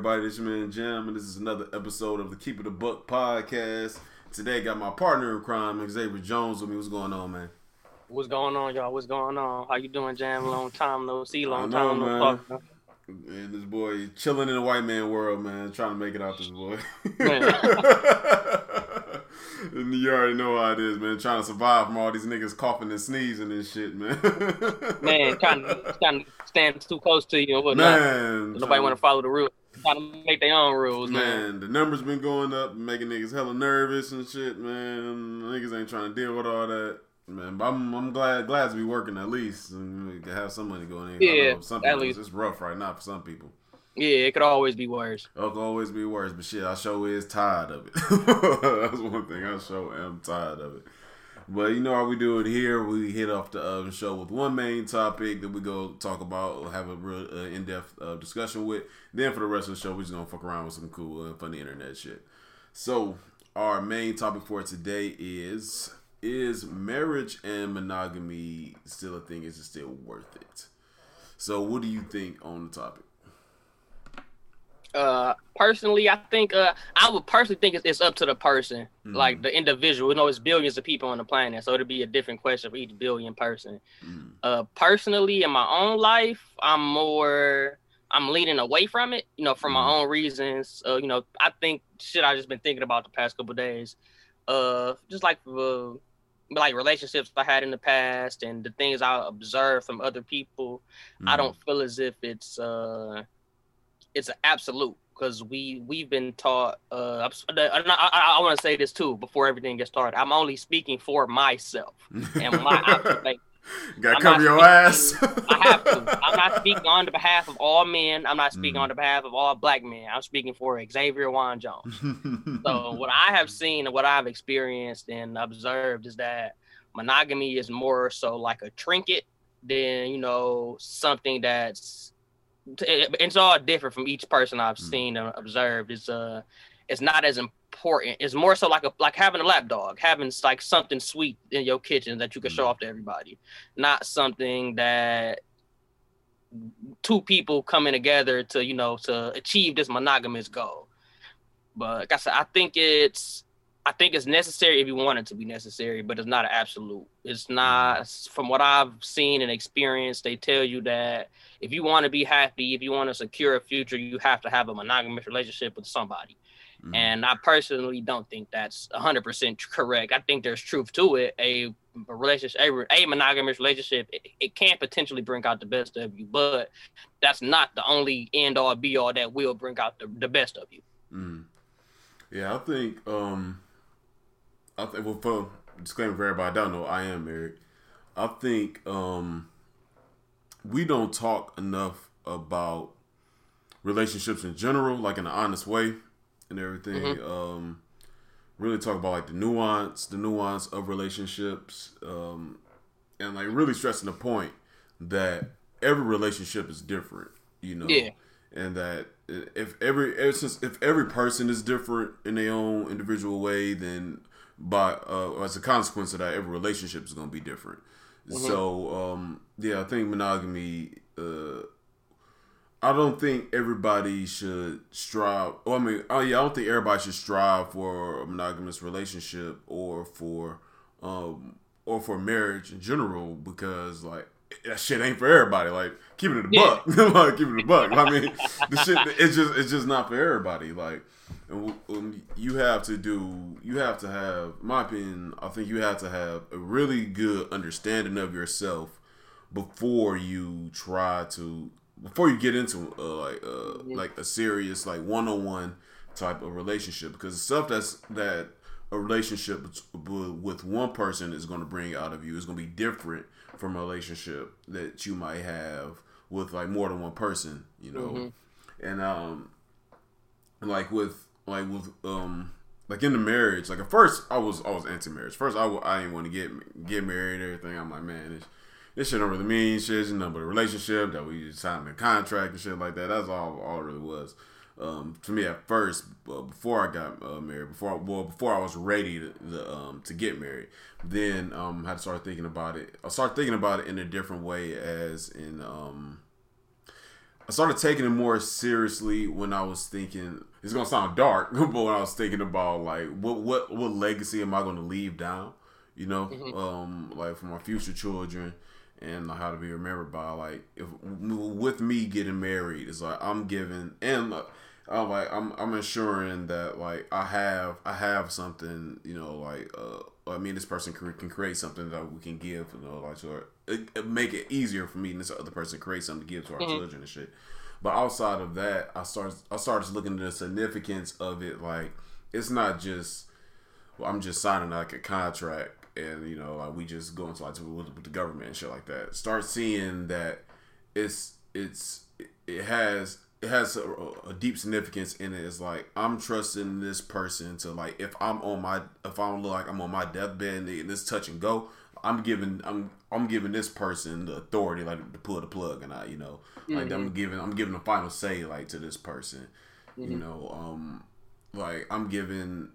everybody? This your man Jam, and this is another episode of the Keep It a Buck podcast. Today, got my partner in crime, Xavier Jones, with me. What's going on, man? What's going on, y'all? What's going on? How you doing, Jam? Long time no see, long know, time no man. talk. And this boy chilling in the white man world, man, trying to make it out this boy. And you already know how it is, man. Trying to survive from all these niggas coughing and sneezing and shit, man. Man, trying to, trying to stand too close to you and whatnot. man, Nobody want to follow the rules. Trying to make their own rules, man. Man, the numbers been going up, making niggas hella nervous and shit, man. Niggas ain't trying to deal with all that. Man, but I'm I'm glad glad to be working at least and we can have some money going in. Yeah, know some at people, least. it's rough right now for some people. Yeah, it could always be worse. It could always be worse, but shit, I sure is tired of it. That's one thing I sure am tired of it. But you know how we do it here. We hit off the uh, show with one main topic that we go talk about, have a real uh, in depth uh, discussion with. Then for the rest of the show, we're just gonna fuck around with some cool and funny internet shit. So our main topic for today is: Is marriage and monogamy still a thing? Is it still worth it? So, what do you think on the topic? Uh, personally, I think uh, I would personally think it's, it's up to the person, Mm. like the individual. You know, it's billions of people on the planet, so it'd be a different question for each billion person. Mm. uh personally in my own life i'm more i'm leaning away from it you know for my Mhm. own reasons uh you know i think shit i just been thinking about the past couple days uh just like uh, like relationships i had in the past and the things i observed from other people i Mm. don't feel as if it's uh it's an absolute because we we've been taught uh I, I, I want to say this too before everything gets started i'm only speaking for myself and my observation Gotta I'm cover your speaking- ass. I have to. I'm not speaking on the behalf of all men. I'm not speaking Mm. on the behalf of all black men. I'm speaking for Xavier Juan Jones. So what I have seen and what I've experienced and observed is that monogamy is more so like a trinket than you know something that's. It- It's all different from each person I've Mm. seen and observed. It's uh, it's not as important. It's more so like a like having a lap dog, having like something sweet in your kitchen that you can show Mm. off to everybody, not something that two people coming together to you know to achieve this monogamous goal. But like I said, I think it's I think it's necessary if you want it to be necessary, but it's not an absolute. It's not from what I've seen and experienced. They tell you that if you want to be happy, if you want to secure a future, you have to have a monogamous relationship with somebody. Mm. And I personally don't think that's 100% correct. I think there's truth to it. A, a relationship, a, a monogamous relationship, it, it can potentially bring out the best of you, but that's not the only end all be all that will bring out the, the best of you. Mm. Yeah, I think um I think well for disclaimer for everybody I don't know, I am married. I think um we don't talk enough about relationships in general, like in an honest way and everything. Mhm. Um really talk about like the nuance, the nuance of relationships, um and like really stressing the point that every relationship is different, you know Yeah. and that if every ever since if every person is different in their own individual way, then by uh, as a consequence of that, every relationship is going to be different. Mhm. So um, yeah, I think monogamy. Uh, I don't think everybody should strive. Well, I mean, oh yeah, I don't think everybody should strive for a monogamous relationship or for um or for marriage in general because like that shit ain't for everybody. Like keeping it a Yeah. buck, like keeping it a buck. I mean, the shit it's just it's just not for everybody. Like, and um, you have to do you have to have, in my opinion, I think you have to have a really good understanding of yourself before you try to before you get into uh, like uh, like a serious like one on one type of relationship because the stuff that's that a relationship with one person is going to bring out of you is going to be different from a relationship that you might have with like more than one person you know? Mhm. and um like with like with um like in the marriage like at first i was i was anti-marriage. First I, I didn't want to get get married and everything. I'm like man this, this shit don't really mean shit. It's nothing but a relationship that we just signed a contract and shit like that. That's all all it really was um for me at first uh, before i got uh, married before I, well before i was ready to, to um to get married then um I had to start thinking about it i started thinking about it in a different way as in um I started taking it more seriously when I was thinking. It's gonna sound dark, but when I was thinking about like what what what legacy am I gonna leave down? You know, mm-hmm. um, like for my future children and how to be remembered by. Like if with me getting married, it's like I'm giving and. I'm like I'm I'm ensuring that like I have I have something you know like uh I mean this person can, can create something that we can give you know like to it, it make it easier for me and this other person create something to give to our mm-hmm. children and shit. But outside of that, I started I started looking at the significance of it. Like it's not just well, I'm just signing like a contract and you know like we just go into like with the government and shit like that. Start seeing that it's it's it has it has a, a, deep significance in it. It's like I'm trusting this person to like if I'm on my if I look like I'm on my deathbed and this touch and go, I'm giving I'm I'm giving this person the authority like to pull the plug and I you know like mm-hmm. I'm giving I'm giving the final say like to this person, mm-hmm. you know um like I'm giving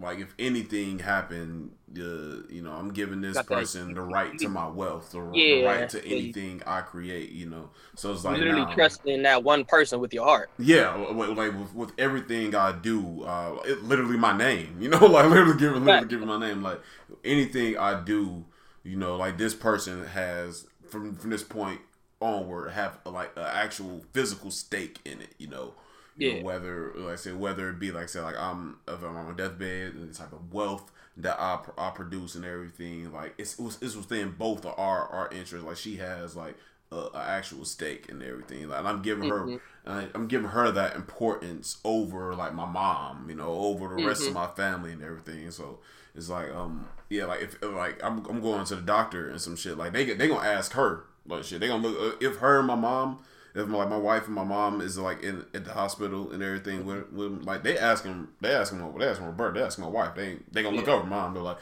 like if anything happened, uh, you know, I'm giving this person the right to my wealth, the, yeah, the right to anything I create. You know, so it's like literally trusting that one person with your heart. Yeah, like with, with everything I do, uh, it, literally my name. You know, like literally giving literally giving my name. Like anything I do, you know, like this person has from from this point onward have like an actual physical stake in it. You know yeah. Know, whether like I said, whether it be like I say like I'm if I'm on my deathbed and the type of wealth that I, I produce and everything, like it's it was, it's within both of our our interests. Like she has like a, a actual stake in everything. Like I'm giving mm-hmm. her I'm giving her that importance over like my mom, you know, over the mm-hmm. rest of mm-hmm. my family and everything. So it's like um yeah, like if like I'm I'm going to the doctor and some shit like they get they gonna ask her like shit they gonna look if her and my mom if my, like my wife and my mom is like in at the hospital and everything with, with like they asking they asking they asking Roberta they asking my wife they they gonna look yeah. over mom they're like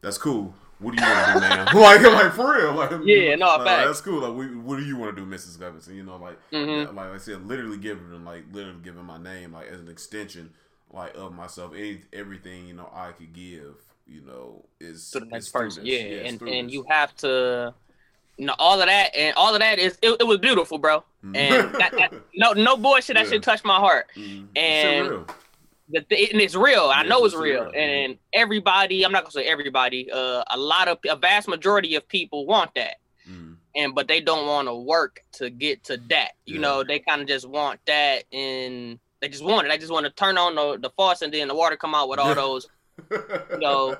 that's cool what do you want to do man like like for real like yeah no like, that's cool like we, what do you want to do Mrs. Levinson you know like mm-hmm. like I said literally giving them like literally giving my name like as an extension like of myself any, everything you know I could give you know is to the next person yeah, yeah and and you have to you know, all of that and all of that is it, it was beautiful, bro. And that, that, no no bullshit, that yeah. shit touched my heart. Mm. And the th- and it's real. I know it's real. real. And everybody, I'm not gonna say everybody, uh, a lot of a vast majority of people want that. Mm. And but they don't want to work to get to that. You yeah. know, they kind of just want that and they just want it. They just want to turn on the, the faucet and then the water come out with all those, you know.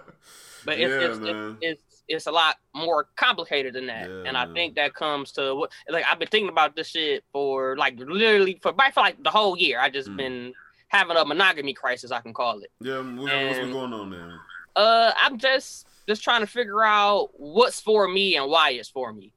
But it's, yeah, it's, it's, it's it's a lot more complicated than that. Yeah. And I think that comes to what like I've been thinking about this shit for like literally for for like the whole year. I just mm. been having a monogamy crisis, I can call it. Yeah, what, and, what's been going on there? Uh, I'm just just trying to figure out what's for me and why it's for me.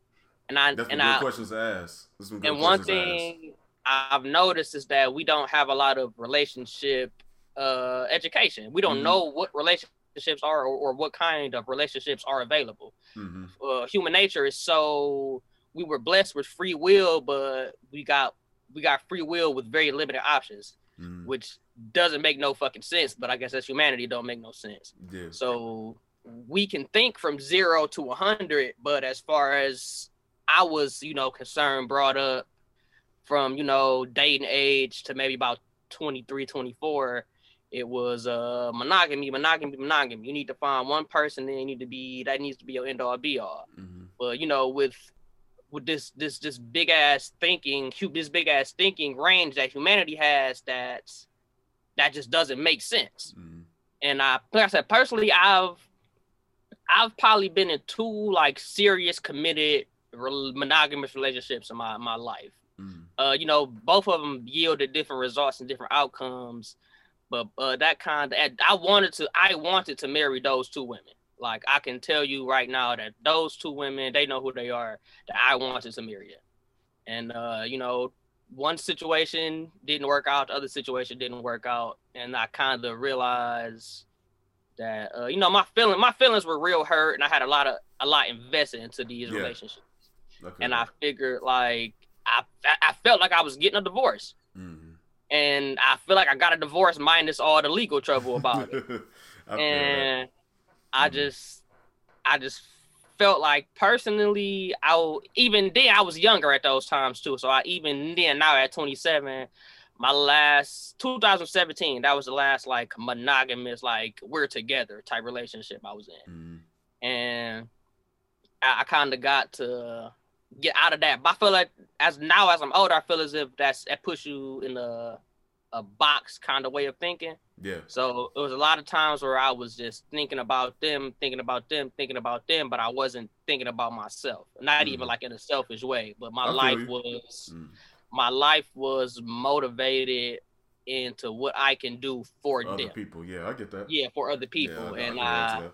And I That's and good I questions to ask. and one thing I've noticed is that we don't have a lot of relationship uh education. We don't mm-hmm. know what relationship relationships are or, or what kind of relationships are available. Mm-hmm. Uh, human nature is so we were blessed with free will, but we got we got free will with very limited options, mm-hmm. which doesn't make no fucking sense. But I guess that's humanity don't make no sense. Yeah. So we can think from zero to a hundred, but as far as I was, you know, concerned, brought up from you know dating age to maybe about 23, 24 it was uh monogamy, monogamy, monogamy. You need to find one person, then you need to be that needs to be your end all be all. Mm-hmm. But you know, with with this this this big ass thinking, this big ass thinking range that humanity has, that that just doesn't make sense. Mm-hmm. And I, like I said, personally, I've I've probably been in two like serious committed monogamous relationships in my my life. Mm-hmm. Uh, you know, both of them yielded different results and different outcomes. But uh, that kind of, I wanted to, I wanted to marry those two women. Like I can tell you right now that those two women, they know who they are. That I wanted to marry them. And uh, you know, one situation didn't work out, the other situation didn't work out, and I kind of realized that uh, you know my feeling, my feelings were real hurt, and I had a lot of a lot invested into these yeah. relationships. Okay. And I figured like I I felt like I was getting a divorce. Mm-hmm and I feel like I got a divorce minus all the legal trouble about it. and I mm-hmm. just, I just felt like personally, I even then I was younger at those times too. So I even then now at 27, my last 2017, that was the last like monogamous, like we're together type relationship I was in. Mm-hmm. And I, I kind of got to get out of that. But I feel like as now as I'm older, I feel as if that's that puts you in a a box kind of way of thinking. Yeah. So it was a lot of times where I was just thinking about them, thinking about them, thinking about them, but I wasn't thinking about myself. Not even Mhm. like in a selfish way, but my I life was Mm. my life was motivated into what I can do for Other them. people. Yeah, I get that. Yeah, for other people. I- I and can relate to uh, that.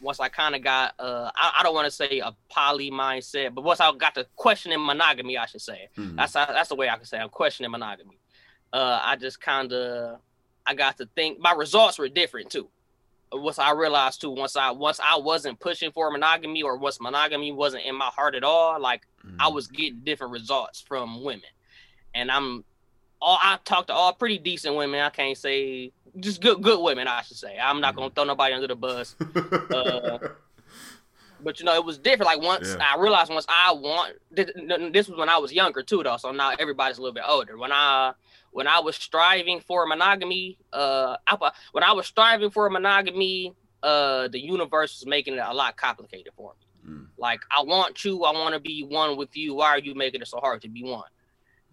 Once I kind of got uh I, I don't want to say a poly mindset, but once I got to questioning monogamy, I should say. Mhm. That's that's the way I can say I'm questioning monogamy. Uh, I just kind of I got to think my results were different too. Once I realized too, once I once I wasn't pushing for monogamy or once monogamy wasn't in my heart at all, like I Mhm. was getting different results from women, and I'm all I talked to all pretty decent women. I can't say just good good women. I should say I'm not gonna throw nobody under the bus. uh, But you know, it was different. Like once Yeah. I realized, once I want th- th- this was when I was younger too, though. So now everybody's a little bit older. When I when I was striving for monogamy, uh, I, when I was striving for monogamy, uh, the universe was making it a lot complicated for me. Mm. Like I want you, I want to be one with you. Why are you making it so hard to be one?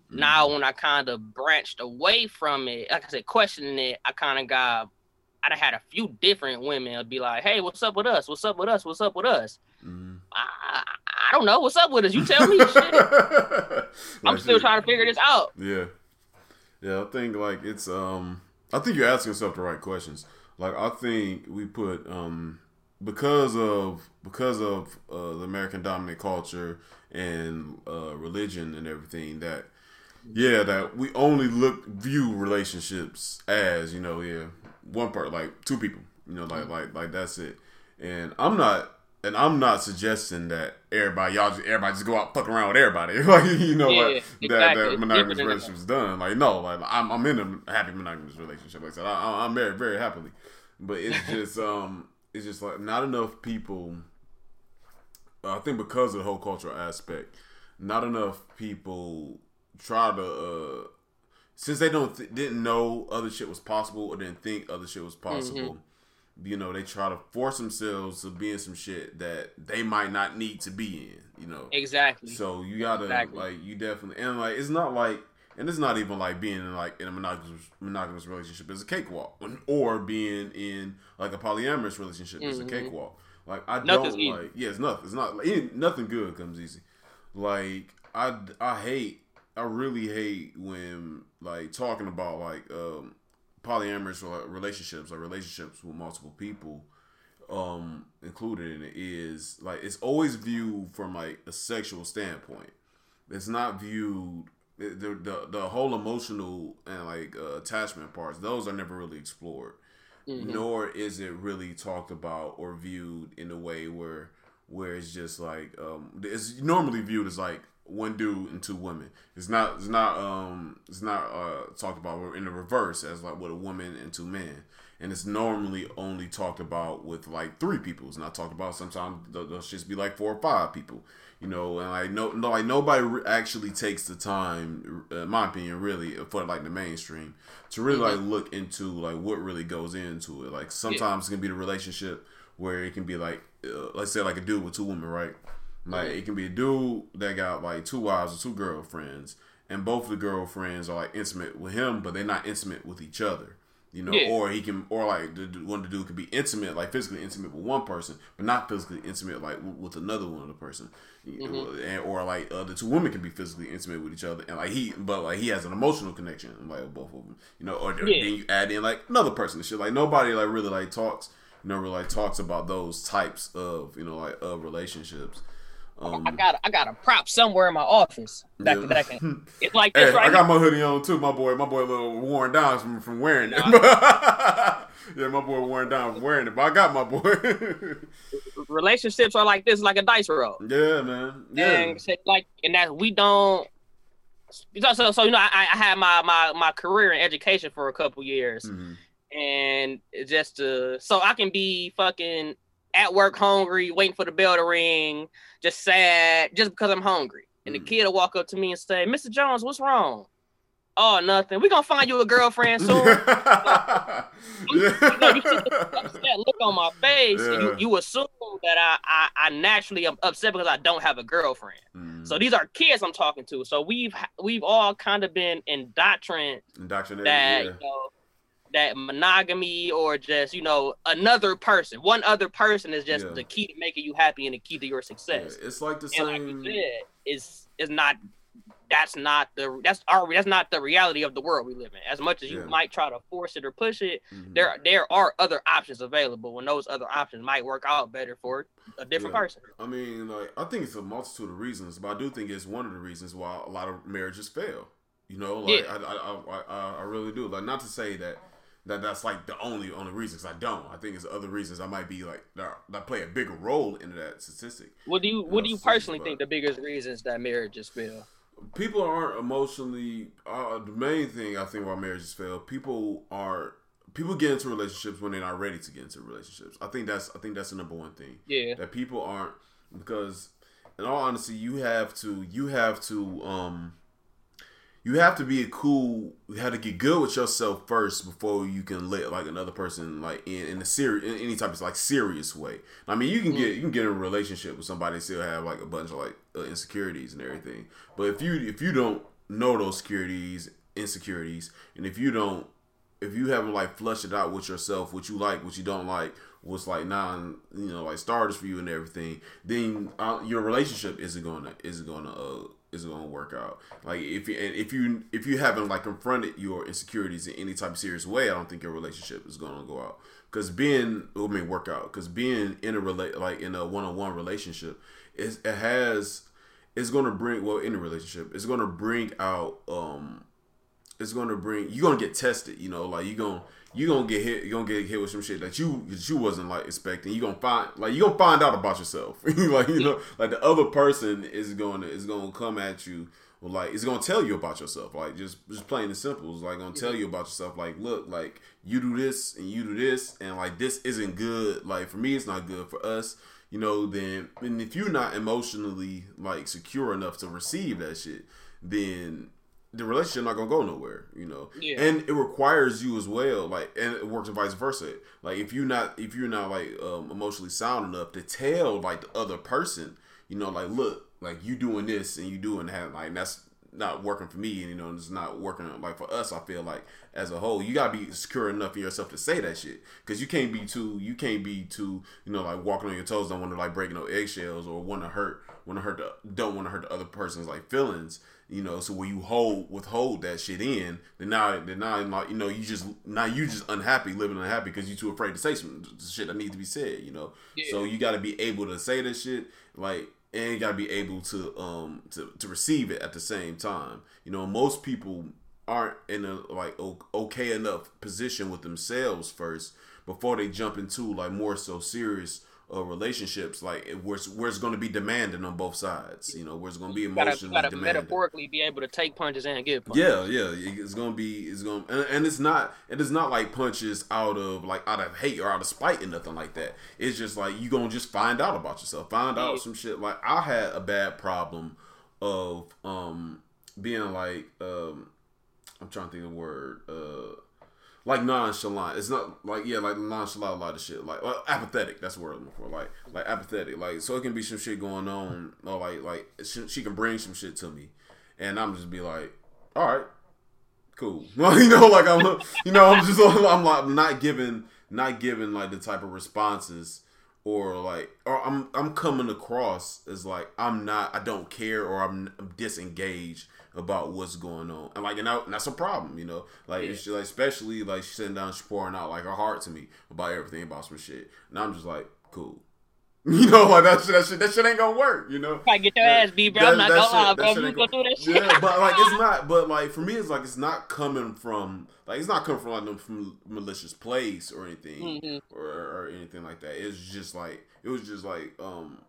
Now, Mhm. when I kind of branched away from it, like I said, questioning it, I kind of got, I had a few different women be like, "Hey, what's up with us? What's up with us? What's up with us?" Mhm. I, I don't know. What's up with us? You tell me. shit. I'm still shit. trying to figure this out. Yeah. Yeah, I think like it's um I think you're asking yourself the right questions. Like I think we put um because of because of uh, the American dominant culture and uh, religion and everything that yeah that we only look view relationships as you know yeah one part like two people you know like like like that's it. And I'm not and I'm not suggesting that everybody y'all just everybody just go out fuck around with everybody. Like you know Yeah, like exactly. that that monogamous relationship's done. Like no like I'm I'm in a happy monogamous relationship. Like I said I, I- I'm married very happily. But it's just um it's just like not enough people I think because of the whole cultural aspect not enough people try to uh since they don't th- didn't know other shit was possible or didn't think other shit was possible you know they try to force themselves to be in some shit that they might not need to be in you know Exactly. so you gotta Exactly. like you definitely and like it's not like and it's not even like being in like in a monogamous monogamous relationship is a cakewalk or being in like a polyamorous relationship is a cakewalk. Like I Nothing's don't easy. like yeah it's nothing it's not like, nothing good comes easy. Like I I hate I really hate when like talking about like um polyamorous relationships or relationships with multiple people um included in it is like it's always viewed from like a sexual standpoint it's not viewed the the, the whole emotional and like uh, attachment parts those are never really explored Mhm. nor is it really talked about or viewed in a way where where it's just like um it's normally viewed as like one dude and two women. It's not it's not um it's not uh talked about in the reverse as like with a woman and two men. And it's normally only talked about with like three people. It's not talked about sometimes th- they'll just be like four or five people you know? And like no, no like nobody actually takes the time in my opinion really for like the mainstream to really like look into like what really goes into it. Like sometimes it can be the relationship where it can be like uh, let's say like a dude with two women right like it can be a dude that got like two wives or two girlfriends and both of the girlfriends are like intimate with him but they're not intimate with each other you know, Yeah. or he can, or like the, one the dude could be intimate, like physically intimate with one person, but not physically intimate like w- with another one of the person, know, and, or like uh, the two women can be physically intimate with each other, and like he, but like he has an emotional connection, like with both of them, you know, or then Yeah. then you add in like another person and shit, like nobody like really like talks, you know, really like talks about those types of you know like of relationships. Um, I got I got a prop somewhere in my office that, Yeah. that I can. It's like this Hey, right I got here. my hoodie on too. My boy, my boy, a little worn down from, from wearing it. yeah, my boy worn down from wearing it, but I got my boy. Relationships are like this, like a dice roll. yeah, man. Yeah, and say, like and that we don't so, so, so you know I, I had my, my my career in education for a couple years Mhm. and just uh so I can be fucking at work hungry, waiting for the bell to ring, just sad, just because I'm hungry. And mm. the kid will walk up to me and say, Mr. Jones, what's wrong? Oh, nothing. We're gonna find you a girlfriend soon. you, know, you see that look on my face. Yeah. You, you assume that I, I, I naturally am upset because I don't have a girlfriend. Mm. So these are kids I'm talking to. So we've we've all kind of been indoctrinated, indoctrinated that yeah. you know, that monogamy or just you know another person, one other person is just yeah. the key to making you happy and the key to your success. It's like the and same. Like said, is is not that's not the that's our that's not the reality of the world we live in. As much as you yeah. might try to force it or push it, mm-hmm. there there are other options available, and those other options might work out better for a different yeah. person. I mean, like I think it's a multitude of reasons, but I do think it's one of the reasons why a lot of marriages fail. You know, like yeah. I, I, I I really do. Like not to say that that that's like the only only reason. Cause I don't. I think it's other reasons. I might be like that, that play a bigger role in that statistic. What do you What do you personally think the biggest reasons that marriages fail? people aren't emotionally. Uh, the main thing I think why marriages fail, people are people get into relationships when they're not ready to get into relationships. I think that's I think that's the number one thing. Yeah, that people aren't because in all honesty, you have to you have to um you have to be a cool you have to get good with yourself first before you can let like another person like in in a serious in any type of like serious way i mean you can mm. get you can get in a relationship with somebody and still have like a bunch of like uh, insecurities and everything but if you if you don't know those securities insecurities and if you don't if you haven't like flushed it out with yourself what you like what you don't like what's like non you know like starters for you and everything then uh, your relationship isn't gonna isn't gonna uh is going to work out. Like if you if you if you haven't like confronted your insecurities in any type of serious way, I don't think your relationship is going to go out. Because being, I mean, work out. Because being in a relate like in a one on one relationship, is it has it's going to bring well in a relationship, it's going to bring out um, it's to bring you're to get tested. You know, like you're going you gonna get hit. You gonna get hit with some shit that you that you wasn't like expecting. You gonna find like you gonna find out about yourself. like you know, like the other person is gonna is gonna come at you. Like it's gonna tell you about yourself. Like just just plain and simple. It's like gonna tell you about yourself. Like look, like you do this and you do this, and like this isn't good. Like for me, it's not good for us. You know, then and if you're not emotionally like secure enough to receive that shit, then the relationship not gonna go nowhere, you know. Yeah. And it requires you as well, like, and it works and vice versa. Like, if you're not, if you're not like um, emotionally sound enough to tell like the other person, you know, like, look, like you doing this and you doing that, like that's not working for me, and you know, it's not working like for us. I feel like as a whole, you gotta be secure enough in yourself to say that shit, because you can't be too, you can't be too, you know, like walking on your toes, don't want to like breaking no eggshells or want to hurt, want to hurt the, don't want to hurt the other person's like feelings you know so when you hold withhold that shit in then now then now like you know you just now you just unhappy living unhappy because you too afraid to say some shit that needs to be said you know yeah. so you got to be able to say this shit like and you got to be able to um to, to receive it at the same time you know most people aren't in a like okay enough position with themselves first before they jump into like more so serious uh, relationships, like where it's, where it's going to be demanding on both sides. You know, where it's going to be emotionally gotta, gotta metaphorically be able to take punches and give punches. Yeah, yeah, it's going to be it's going and, and it's not it is not like punches out of like out of hate or out of spite and nothing like that. It's just like you gonna just find out about yourself, find out yeah. some shit. Like I had a bad problem of um being like um I'm trying to think of the word uh like nonchalant. It's not like yeah, like nonchalant a lot of shit. Like well, apathetic. That's the word I'm looking for. Like like apathetic. Like so it can be some shit going on. Or like like she, she can bring some shit to me, and I'm just be like, all right, cool. you know, like I'm you know I'm just I'm like not giving not giving like the type of responses or like or I'm I'm coming across as like I'm not I don't care or I'm, I'm disengaged about what's going on, and like, and, and that's a problem, you know. Like, yeah. it's like, especially like she's sitting down, she's pouring out like her heart to me about everything about some shit, and I'm just like, cool. You know, like that shit, that shit, that shit ain't gonna work. You know, I get your ass beat, bro. That, I'm not gonna lie, bro. You go through that shit. Yeah, but like it's not. But like for me, it's like it's not coming from like it's not coming from like no from malicious place or anything mm-hmm. or, or anything like that. It's just like it was just like um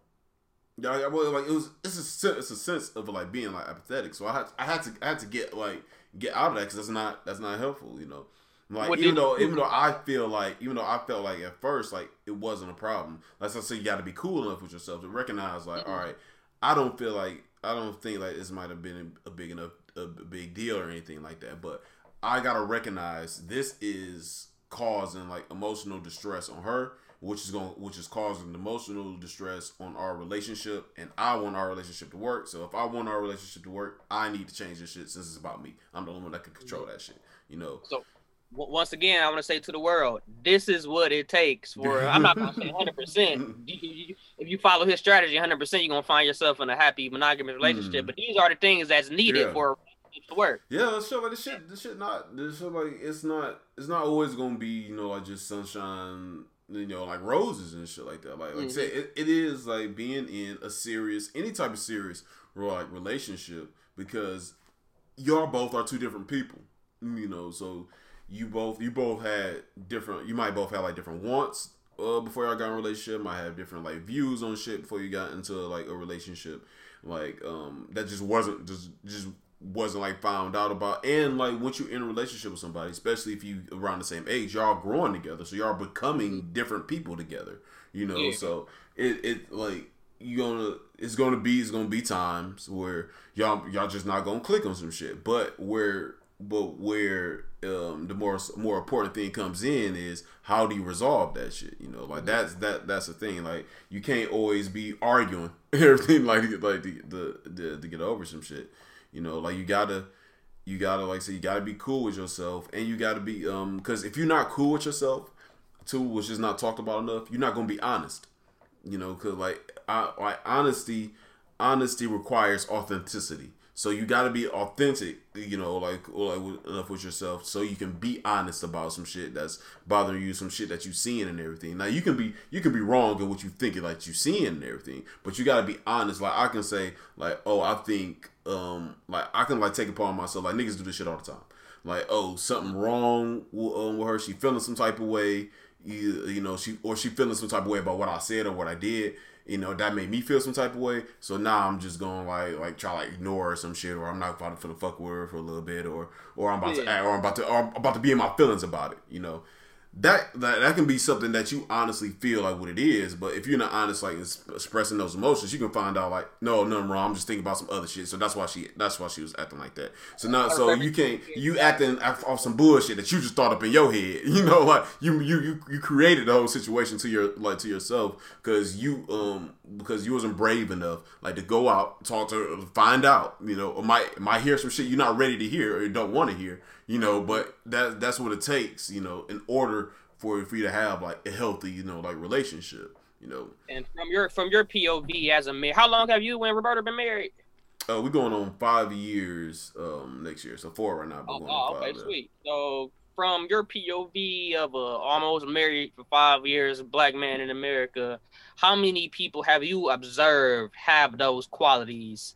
yeah, well, like it was. It's a it's a sense of like being like apathetic. So I had I had to I had to get like get out of that because that's not that's not helpful, you know. Like What even though even though I feel like even though I felt like at first like it wasn't a problem. Like I said, you got to be cool enough with yourself to recognize like, Mhm. all right, I don't feel like I don't think like this might have been a big enough a big deal or anything like that. But I gotta recognize this is causing like emotional distress on her, which is going which is causing emotional distress on our relationship, and I want our relationship to work. So if I want our relationship to work, I need to change this shit since it's about me. I'm the only one that can control that shit. You know. W- Once again, I want to say to the world, this is what it takes for. I'm not gonna say 100. percent If you follow his strategy 100, percent you're gonna find yourself in a happy monogamous relationship. Mm. But these are the things that's needed Yeah. for a relationship to work. Yeah, shit like this shit. This shit not. This shit like it's not. It's not always gonna be you know like just sunshine. You know like roses and shit like that. Like like I said, it, it is like being in a serious any type of serious like relationship because y'all both are two different people. You know, so you both you both had different. You might both have like different wants. Uh, before y'all got in a relationship, might have different like views on shit before you got into like a relationship, like um that just wasn't just just wasn't like found out about and like once you're in a relationship with somebody especially if you around the same age y'all growing together so y'all becoming different people together you know? Yeah. so it it like you gonna it's gonna be it's gonna be times where y'all y'all just not gonna click on some shit. But where but where um the more more important thing comes in is how do you resolve that shit you know? Like that's that that's the thing. Like you can't always be arguing everything like like to, the, to, to get over some shit you know, like you gotta, you gotta like say you gotta be cool with yourself, and you gotta be um, because if you're not cool with yourself, too, which is not talked about enough, you're not gonna be honest. You know, cause like I like honesty, honesty requires authenticity. So you got to be authentic, you know, like like enough with yourself, so you can be honest about some shit that's bothering you, some shit that you seeing and everything. Now you can be you can be wrong in what you think like you seeing and everything, but you got to be honest. Like I can say like, oh, I think um like I can like take upon myself. Like niggas do this shit all the time. Like oh, something wrong with, um, with her. She feeling some type of way. You, you know she or she feeling some type of way about what I said or what I did you know that made me feel some type of way. So now I'm just going like like try like ignore some shit, or I'm not about to the fuck with her for a little bit, or or I'm about to Yeah. act, or I'm about to or I'm about to be in my feelings about it. You know, that that that can be something that you honestly feel like what it is. But if you're not honest, like expressing those emotions, you can find out like no, nothing wrong. I'm just thinking about some other shit. So that's why she that's why she was acting like that. So now so you can't you acting off some bullshit that you just thought up in your head. You know, like you you you, you created the whole situation to your like to yourself because you um because you wasn't brave enough like to go out talk to her, find out you know might might hear some shit you're not ready to hear or you don't want to hear you know but that that's what it takes you know in order for for you to have like a healthy you know like relationship you know And from your from your POV as a man, how long have you and Roberta been married? uh, we're going on five years um next year so four right now but Oh, oh, okay, sweet. So from your POV of a almost married for five years black man in America, how many people have you observed have those qualities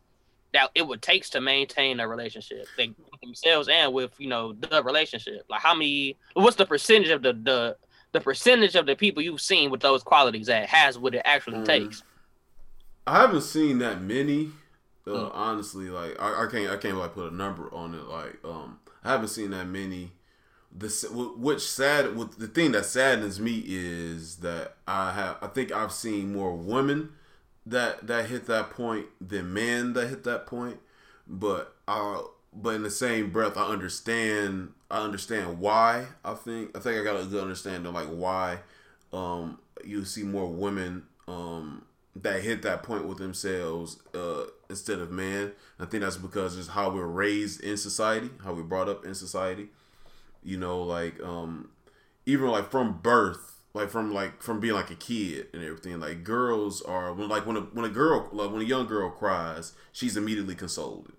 that it would takes to maintain a relationship, like themselves and with you know the relationship? Like how many? What's the percentage of the the the percentage of the people you've seen with those qualities that has what it actually Mm. takes? I haven't seen that many. Uh, Mm. Honestly, like I, I can't I can't like put a number on it. Like um, I haven't seen that many. The which sad with the thing that saddens me is that I have I think I've seen more women that that hit that point than men that hit that point. But uh, but in the same breath, I understand I understand why. I think I think I got a good understanding like why um you see more women um that hit that point with themselves uh instead of men. I think that's because it's how we're raised in society, how we're brought up in society. You know, like um even like from birth, like from like from being like a kid and everything. Like girls are when like when a when a girl like when a young girl cries, she's immediately consoled.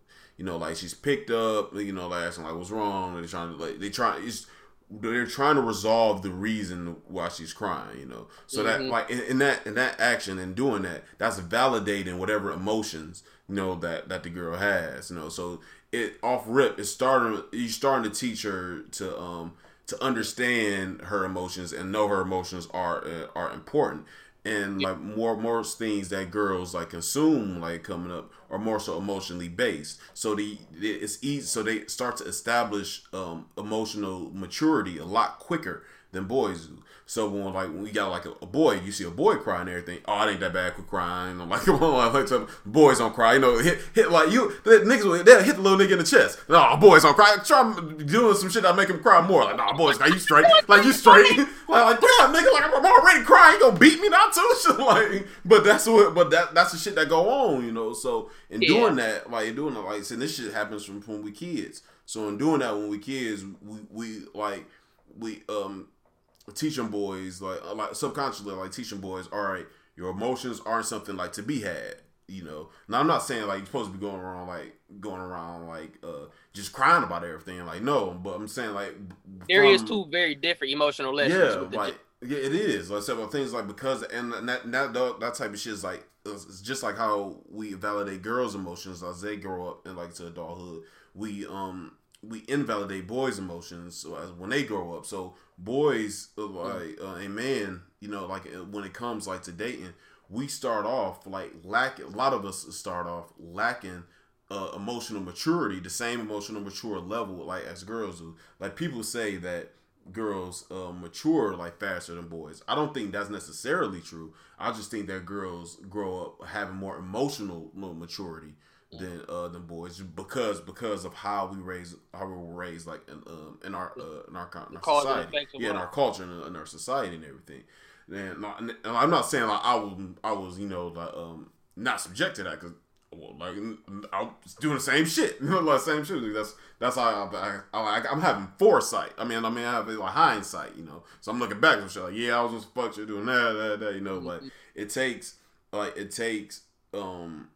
You know, like she's picked up. You know, like asking like what's wrong. They're trying to like they try. It's they're trying to resolve the reason why she's crying. You know, so that Mhm. like in, in that in that action and doing that, that's validating whatever emotions you know that that the girl has. You know, so it off rip it's starting you starting to teach her to um to understand her emotions and know her emotions are uh, are important and like more more things that girls like consume like coming up are more so emotionally based. So the it's easy so they start to establish um emotional maturity a lot quicker than boys do so when like when we got like a, a, boy, you see a boy crying and everything. Oh, it ain't that bad for crying. I'm like, come on, like, boys don't cry. You know, hit hit like you the niggas they hit the little nigga in the chest. No, boys don't cry. Try doing some shit that make him cry more. Like, nah, boys, are you straight? Like you straight? like, like damn, nigga, like I'm already crying. You gonna beat me now too? Shit, like, but that's what, but that that's the shit that go on, you know. So in yeah. doing that, like doing it, like, saying this shit happens from when we kids. So in doing that when we kids, we we like we um teaching boys like uh, like subconsciously like teaching boys all right your emotions aren't something like to be had you know? Now i'm not saying like you're supposed to be going around like going around like uh just crying about everything like no but i'm saying like there from, is two very different emotional lessons yeah like yeah it is. Like several things like because and that that that type of shit is like it's just like how we validate girls emotions as they grow up and like to adulthood. We um we invalidate boys' emotions when they grow up. So boys, uh, like uh, a man, you know, like uh, when it comes like to dating, we start off like lacking. A lot of us start off lacking uh, emotional maturity, the same emotional mature level like as girls do. Like people say that girls uh, mature like faster than boys. I don't think that's necessarily true. I just think that girls grow up having more emotional maturity than uh than boys because because of how we raise how we were raised like in um in our uh, in our, in our society yeah in our culture and in our society and everything and, and I'm not saying like I was I was you know like um not subject to that because well, like I'm doing the same shit, you know, like same shit. That's that's how I, I, I, am having foresight. I mean, I mean, I have like hindsight, you know. So I'm looking back and shit like, yeah, I was just fuck shit doing that, that, that, you know. Like mm-hmm. it takes, like it takes, um,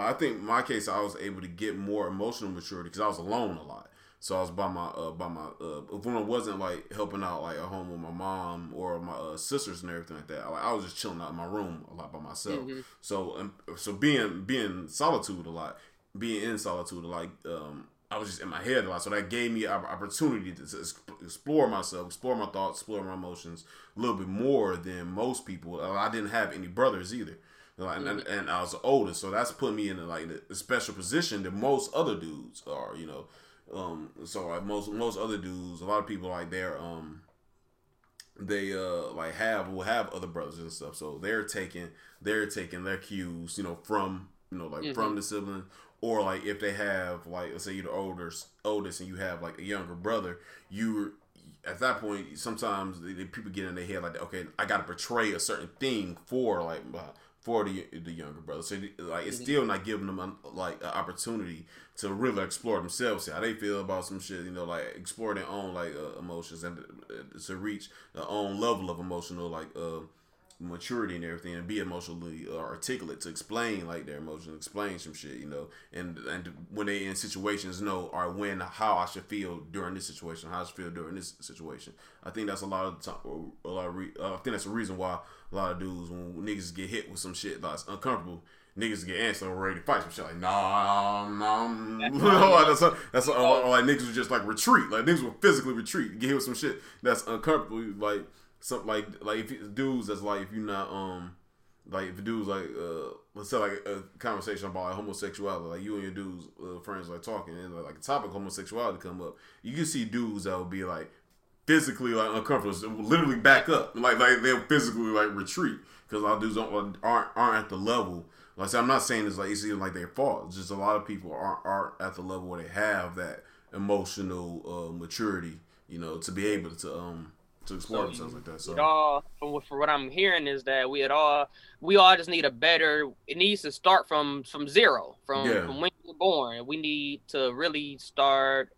I think my case I was able to get more emotional maturity because I was alone a lot. So I was by my uh, by my uh, when I wasn't like helping out like at home with my mom or my uh, sisters and everything like that. Like I was just chilling out in my room a lot by myself. Mm-hmm. So um, so being being solitude a lot, being in solitude like um, I was just in my head a lot. So that gave me an opportunity to, to explore myself, explore my thoughts, explore my emotions a little bit more than most people. I didn't have any brothers either. Like, mm-hmm. and, and, I was older, so that's put me in a, like a special position that most other dudes are, you know. Um, so like most most other dudes, a lot of people like they're um they uh like have will have other brothers and stuff, so they're taking they're taking their cues, you know, from you know like mm-hmm. from the sibling or like if they have like let's say you're the oldest oldest and you have like a younger brother, you at that point sometimes the, the people get in their head like okay I got to portray a certain thing for like for the the younger brother. So like it's still not giving them like an opportunity to really explore themselves, see how they feel about some shit. You know, like explore their own like uh, emotions and uh, to reach their own level of emotional like uh, maturity and everything, and be emotionally uh, articulate to explain like their emotions, explain some shit. You know, and and when they in situations know or when how I should feel during this situation, how I should feel during this situation. I think that's a lot of time. A lot of re- uh, I think that's the reason why a lot of dudes when niggas get hit with some shit that's uncomfortable, niggas get antsy or ready to fight some shit like nah nah. that's a, that's a, or, or like niggas would just like retreat, like niggas would physically retreat, get hit with some shit that's uncomfortable, like something like like if you, dudes that's like if you're not um like if dudes like uh let's say like a conversation about like homosexuality, like you and your dudes uh, friends like talking and like a topic homosexuality come up, you can see dudes that will be like physically like uncomfortable, literally back up, like like they'll physically like retreat because a lot of dudes don't aren't aren't at the level. Like said, I'm not saying it's like it's even like their fault. It's just a lot of people aren't aren't at the level where they have that emotional uh, maturity, you know, to be able to um to explore so themselves like that. So all, for what I'm hearing, is that we at all we all just need a better. It needs to start from from zero, from, yeah. from when you're born. We need to really start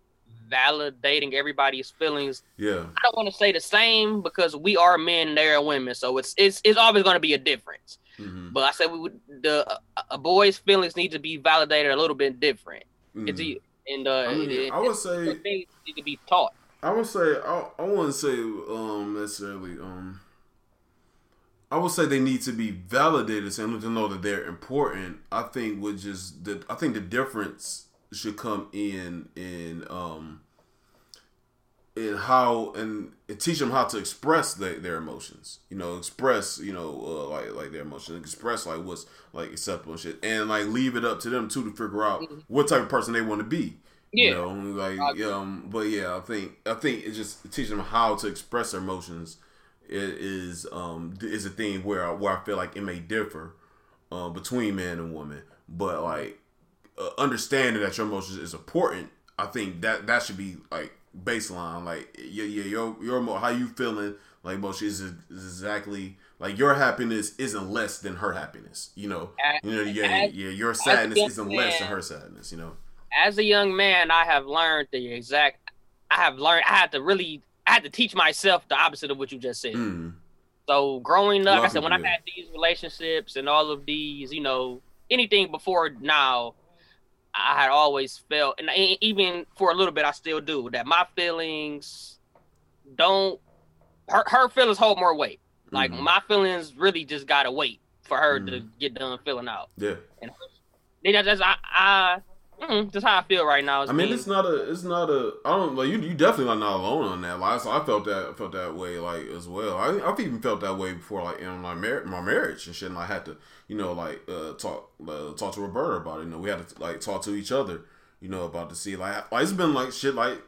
validating everybody's feelings. Yeah. I don't want to say the same because we are men and they are women, so it's it's it's always going to be a difference. Mm-hmm. But I said we would the a boy's feelings need to be validated a little bit different. Mm-hmm. It's and uh, I, mean, it, I would say things need to be taught. I would say I, I wouldn't say um necessarily um I would say they need to be validated and to know that they're important. I think would just the I think the difference should come in in um and how and teach them how to express their, their emotions. You know, express you know uh, like like their emotions, express like what's like acceptable and shit, and like leave it up to them too to figure out mm-hmm. what type of person they want to be. Yeah. You know, like um, but yeah, I think I think it's just teaching them how to express their emotions is um is a thing where I, where I feel like it may differ uh, between man and woman, but like uh, understanding that your emotions is important. I think that that should be like baseline. Like yeah, yeah, your your how you feeling like emotions is, is exactly like your happiness isn't less than her happiness. You know, you know, yeah, as, yeah, your sadness isn't man, less than her sadness. You know, as a young man, I have learned the exact. I have learned. I had to really. I had to teach myself the opposite of what you just said. Mm. So growing up, like I said when I had these relationships and all of these, you know, anything before now, I had always felt, and even for a little bit, I still do that. My feelings don't. Her her feelings hold more weight. Like mm-hmm. my feelings really just gotta wait for her mm-hmm. to get done filling out. Yeah. And they just I I Mm, just how I feel right now. I mean, it's not a, it's not a. I don't like you. You definitely are not alone on that. Like, so I felt that, felt that way, like as well. I, I've even felt that way before, like in my mar- my marriage and shit. And I had to, you know, like uh, talk, uh, talk to Roberta about it. You know, we had to like talk to each other, you know, about to see like, like it's been like shit, like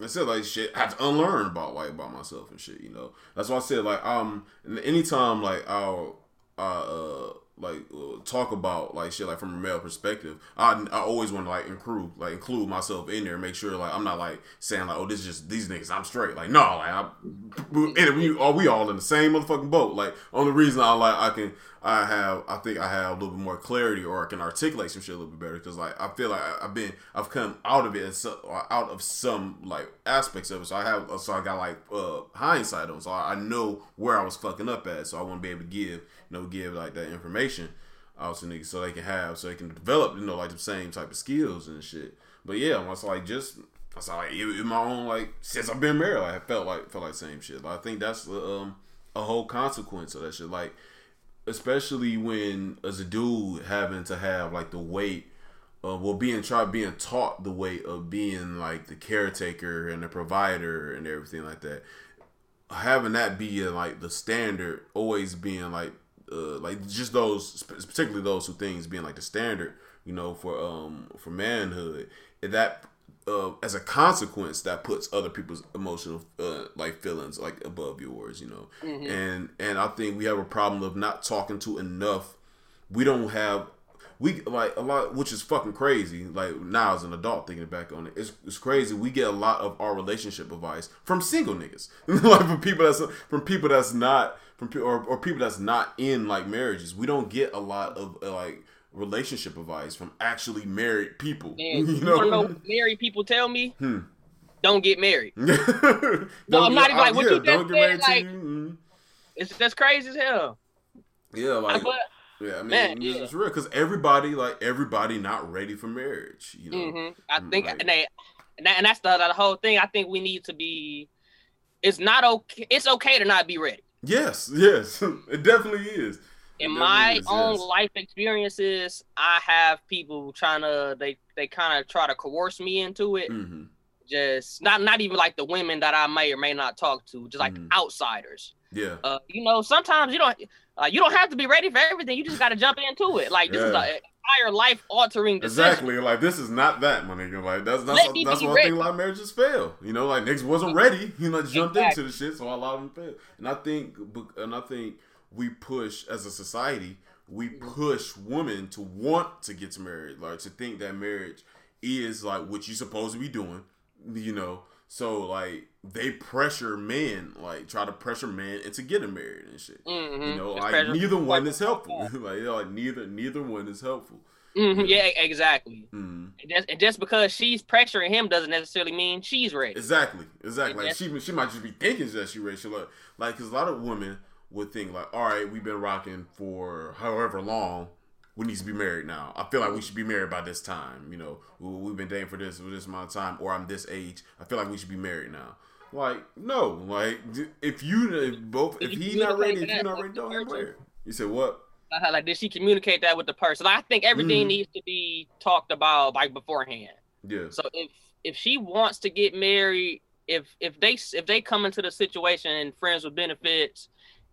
I said, like shit, I have to unlearn about like about myself and shit. You know, that's why I said like um, anytime like I'll uh like uh, talk about like shit like from a male perspective. I, I always want to like include like include myself in there, and make sure like I'm not like saying like oh this is just these niggas I'm straight. Like no, like I and we are we all in the same motherfucking boat. Like only reason I like I can I have I think I have a little bit more clarity or I can articulate some shit a little bit better because like I feel like I've been I've come out of it out of some like aspects of it. So I have so I got like uh hindsight on so I, I know where I was fucking up at. So I want to be able to give you know, give like that information to niggas so they can have, so they can develop, you know, like the same type of skills and shit. But yeah, I was like just, I was like in my own like since I've been married, like, I felt like felt like same shit. But I think that's um a whole consequence of that shit. Like especially when as a dude having to have like the weight of well being tried being taught the weight of being like the caretaker and the provider and everything like that having that be like the standard always being like uh, like just those, particularly those two things being like the standard, you know, for um for manhood. That uh, as a consequence, that puts other people's emotional uh, like feelings like above yours, you know. Mm-hmm. And and I think we have a problem of not talking to enough. We don't have we like a lot, which is fucking crazy. Like now as an adult thinking back on it, it's, it's crazy. We get a lot of our relationship advice from single niggas, like from people that's from people that's not from or, or people that's not in like marriages. We don't get a lot of uh, like relationship advice from actually married people. Man, you know, you know married people tell me. Hmm. Don't get married. no, I'm not even like what yeah, you just said. Like, mm-hmm. it's that's crazy as hell. Yeah, like. But, yeah, I mean, Man, yeah. it's real because everybody, like everybody, not ready for marriage. You know, mm-hmm. I think, like, and, they, and that's the, the whole thing. I think we need to be. It's not okay. It's okay to not be ready. Yes, yes, it definitely is. It In my is, own yes. life experiences, I have people trying to they they kind of try to coerce me into it. Mm-hmm. Just not not even like the women that I may or may not talk to, just like mm-hmm. outsiders. Yeah. Uh, you know, sometimes you don't uh, you don't have to be ready for everything. You just got to jump into it. Like this yeah. is an entire life altering decision. Exactly. Like this is not that, my nigga. Like that's that's, a, that's one ready. thing a lot of marriages fail. You know, like niggas wasn't ready. You know, jumped exactly. into the shit, so a lot of them fail. And I think, and I think we push as a society, we mm-hmm. push women to want to get married, like to think that marriage is like what you're supposed to be doing. You know, so like they pressure men, like try to pressure men into getting married and shit. Mm-hmm. You know, like neither one is helpful. like, like neither neither one is helpful. Mm-hmm. Yeah, exactly. Mm-hmm. And, just, and, just, because she's pressuring him doesn't necessarily mean she's ready. Exactly, exactly. Like she she might just be thinking that she's ready. She like like because a lot of women would think like, all right, we've been rocking for however long we need to be married now. I feel like we should be married by this time. You know, we've been dating for this for this amount of time, or I'm this age. I feel like we should be married now. Like no, like if you if both if he's not ready, if you're not ready, don't get married. You said what? Like did she communicate that with the person? I think everything mm. needs to be talked about like beforehand. Yeah. So if if she wants to get married, if if they if they come into the situation and friends with benefits,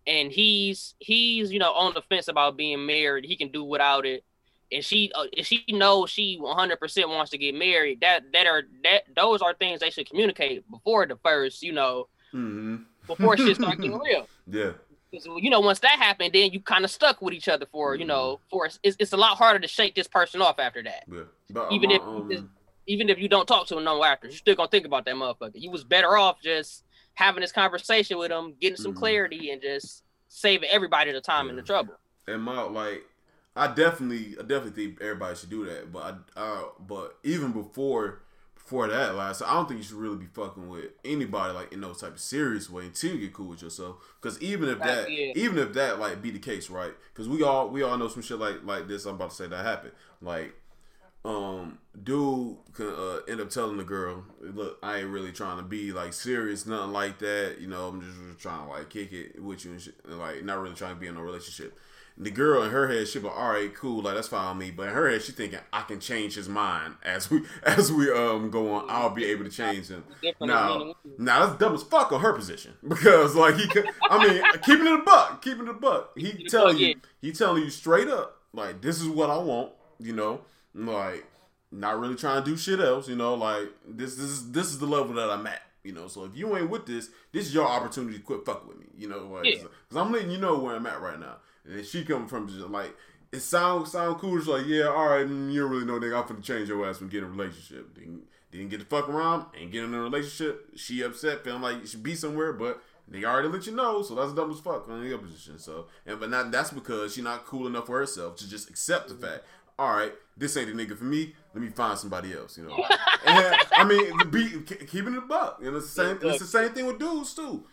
and he's he's you know on the fence about being married, he can do without it, and she uh, if she knows she 100 percent wants to get married, that that are that those are things they should communicate before the first you know Mm-hmm. before shit start getting real. Yeah. you know, once that happened, then you kind of stuck with each other for, you know, for it's, it's a lot harder to shake this person off after that. Yeah. But Even my, if um, Even if you don't talk to him no after, you're still gonna think about that motherfucker. You was better off just having this conversation with him, getting some Mhm. clarity, and just saving everybody the time and the trouble. and my like I definitely I definitely think everybody should do that. But I uh but even before before that, like I don't think you should really be fucking with anybody like in those type of serious way until you get cool with yourself. Because even if that yeah. even if that like be the case, right? Because we all we all know some shit like like this. I'm about to say that happened. Like um dude can uh, end up telling the girl look i ain't really trying to be like serious nothing like that you know i'm just trying to like kick it with you and shit and like not really trying to be in a relationship the girl in her head she be all right cool like that's fine with me but in her head she thinking i can change his mind as we as we um go on i'll be able to change him now, than men and women. now that's dumb as fuck on her position because like he could. I mean, keeping it a buck, keeping it a buck. He telling you, he telling you straight up, like this is what I want. You know, like not really trying to do shit else. You know, like this this is this is the level that I'm at. You know, so if you ain't with this, this is your opportunity to quit fuck with me. You know, like Yeah. because I'm letting you know where I'm at right now. And she coming from just like it sound sound cool. It's like yeah, all right, mm, you don't really know nigga. I'm finna change your ass from getting a relationship. Didn't, didn't get the fuck around, ain't getting in a relationship. She upset, feeling like you should be somewhere, but they already let you know, so that's dumb as fuck on your position. So and but not that's because she not cool enough for herself to just accept the fact. All right, this ain't the nigga for me. Let me find somebody else. You know, and, I mean, ke- keeping it a buck. And it's the same. It's the same thing with dudes too.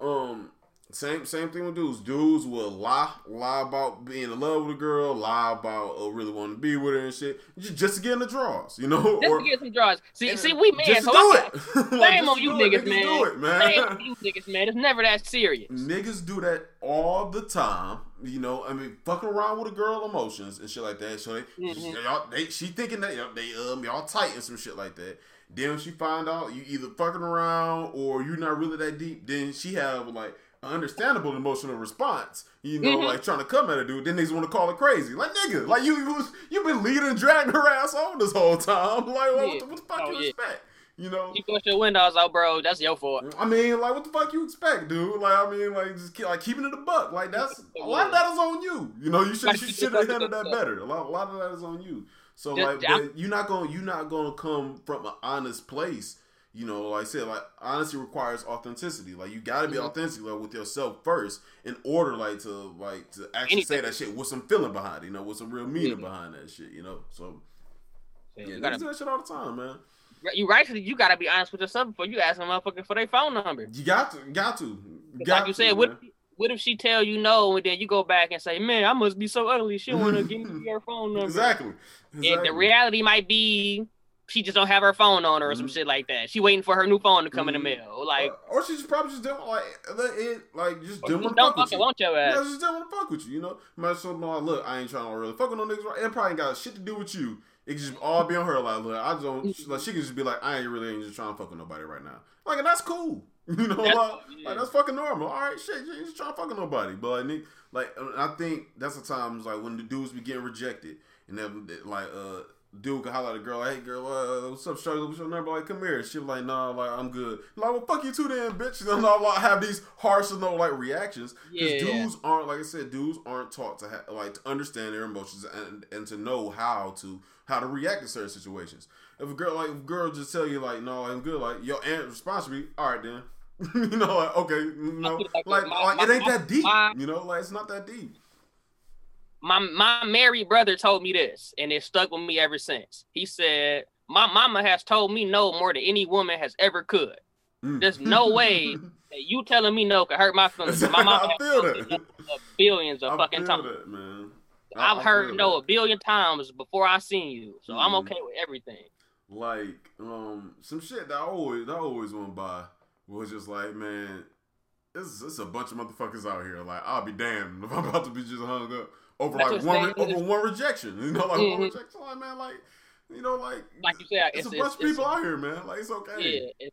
Um, same same thing with dudes. Dudes will lie lie about being in love with a girl, lie about uh, really wanting to be with her and shit, just, just to get in the draws. You know, Just to get some draws. See, see, we men, just so I do it. Like, Shame on you niggas, man. Do it, man. On you niggas, man. It's never that serious. Niggas do that all the time. You know, I mean, fucking around with a girl emotions and shit like that. So they, Mhm. y'all, they she thinking that y'all, they um y'all tight and some shit like that. Then when she find out you either fucking around or you're not really that deep, then she have like understandable emotional response. You know, Mhm. like trying to come at a dude. Then niggas want to call it crazy. Like nigga, like you you you been leading dragging her ass on this whole time. Like what, Yeah. the, what the fuck Oh, you yeah. expect? You know. You push your windows out, bro. That's your fault. I mean, like, what the fuck you expect, dude? Like, I mean, like, just keep, like keeping it a buck. Like, that's a lot of that is on you. You know, you should you should have handled that better. A lot, a lot of that is on you. So, like, you're not gonna you're not gonna come from an honest place. You know, like I said, like honesty requires authenticity. Like you got to be Mhm. authentic like, with yourself first, in order like to like to actually say that shit with some feeling behind it. You know, with some real meaning Mhm. behind that shit. You know, so yeah, you, gotta, do that shit all the time, man. you right. You gotta be honest with yourself before you ask a motherfucker for their phone number. You got to, got to, got like you to, said, what if, what if she tell you no, and then you go back and say, "Man, I must be so ugly. She want to give me her phone number." Exactly. And the reality might be she just don't have her phone on her or some Mhm. shit like that. She waiting for her new phone to come in Mhm. the mail. Like, Uh, or she just probably just don't like it, like just or didn't want to don't fuck with fucking you. want your Yeah, ass. just didn't want to fuck with you. You know, might so no. Look, I ain't trying to really fuck with no niggas. Right? It probably ain't got shit to do with you. It can just all be on her. Like, look, I don't like. She can just be like, I ain't really ain't just trying to fuck with nobody right now. Like, and that's cool. You know, That's- like, yeah. like, that's fucking normal. All right, shit, you ain't just trying to fuck with nobody. But like, like, I think that's the times like when the dudes be getting rejected, and then like, uh. Dude can holler at a girl, hey girl, uh, what's up, Shirley? What's your number? Like, come here. She be like, nah, like I'm good. Like, well, fuck you too, then, bitch. And I'm like, have these harsh, you know, like reactions. Because Yeah. dudes aren't, like I said, dudes aren't taught to ha- like to understand their emotions and and to know how to how to react to certain situations. If a girl like if a girl just tell you like, no, I'm good, like your aunt response would be, all right then. you know, like okay, no, Like, like, my- like it my- ain't that deep. my- You know, like it's not that deep. My my married brother told me this, and it stuck with me ever since. He said, "My mama has told me no more than any woman has ever could. Mm. There's no way that you telling me no could hurt my feelings. My mama has no a billions of I fucking times. man. I- I've I heard no a billion times before I seen you, so I'm Mhm. okay with everything. like um some shit that I always that I always went by was just like, man, it's it's a bunch of motherfuckers out here. Like, I'll be damned if I'm about to be just hung up over That's like one I'm over one rejection. You know, like one Mhm. rejection. Like, man, like you know, like Like you said, it's, it's, a bunch it's, of people out here, man. Like, it's okay. yeah,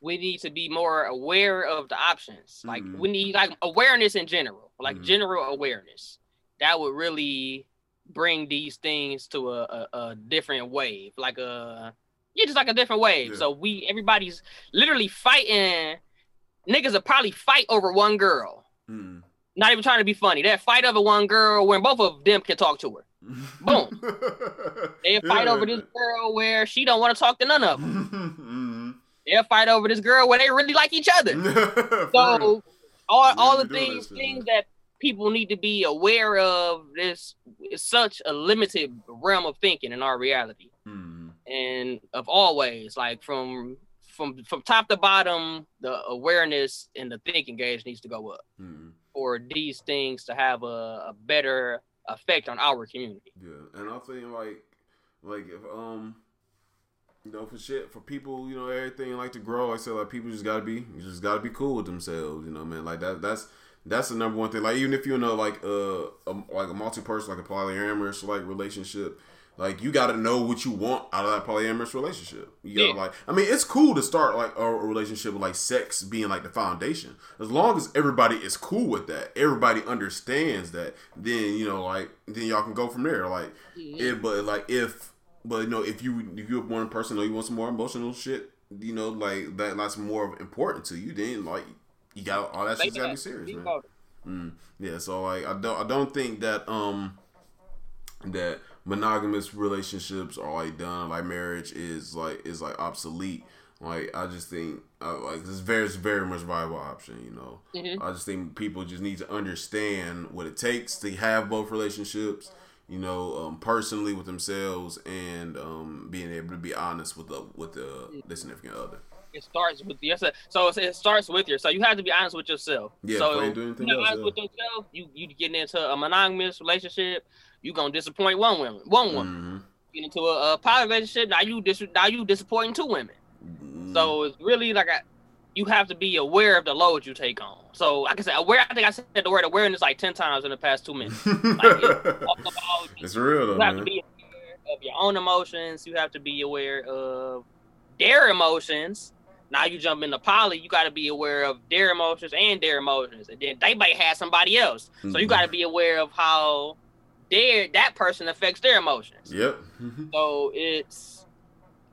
we need to be more aware of the options. Like Mhm. we need like awareness in general, like Mhm. general awareness. That would really bring these things to a, a, a different wave, like a yeah, just like a different wave. Yeah. So we everybody's literally fighting. Niggas will probably fight over one girl. Mm. Not even trying to be funny. That fight over one girl when both of them can talk to her. Boom. They fight over this girl where she don't want to talk to none of them. They'll fight over this girl where they really like each other. Mm-hmm. So all, all the things that things that people need to be aware of this is such a limited realm of thinking in our reality Mhm. and of all ways like from from from top to bottom the awareness and the thinking gauge needs to go up Mhm. For these things to have a, a better effect on our community. Yeah, and I think like like if um you know for shit for people you know everything like to grow I said like people just gotta be just gotta be cool with themselves you know man like that that's that's the number one thing like even if you know like uh a, like a multi person like a polyamorous like relationship like you gotta know what you want out of that polyamorous relationship you gotta Yeah. like I mean it's cool to start like a, a relationship with like sex being like the foundation as long as everybody is cool with that everybody understands that then you know like then y'all can go from there like it, but like if, but you know, if you if you're one person or you want some more emotional shit, you know, like that that's more important to you. Then like you got all that shit's gotta be serious, man. Mm, yeah, so like I don't I don't think that um that monogamous relationships are like done like marriage is like is like obsolete. Like I just think uh, like it's very very much viable option. You know, Mhm. I just think people just need to understand what it takes to have both relationships. You know, um, personally with themselves and um, being able to be honest with the with the, the significant other. it starts with yes so it starts with you so you have to be honest with yourself Yeah, so you do anything you're not honest yeah. with yourself you you getting into a monogamous relationship you gonna disappoint one woman one woman Mm-hmm. get into a, a poly relationship now you dis- now you disappointing two women Mm-hmm. so it's really like a, you have to be aware of the load you take on so like i said aware i think i said the word awareness like 10 times in the past two minutes like, it's about it's real though, you have to be aware of your own emotions. You have to be aware of their emotions. Now you jump into poly, you got to be aware of their emotions and their emotions, and then they might have somebody else. So you got to be aware of how their that person affects their emotions. Yep. So it's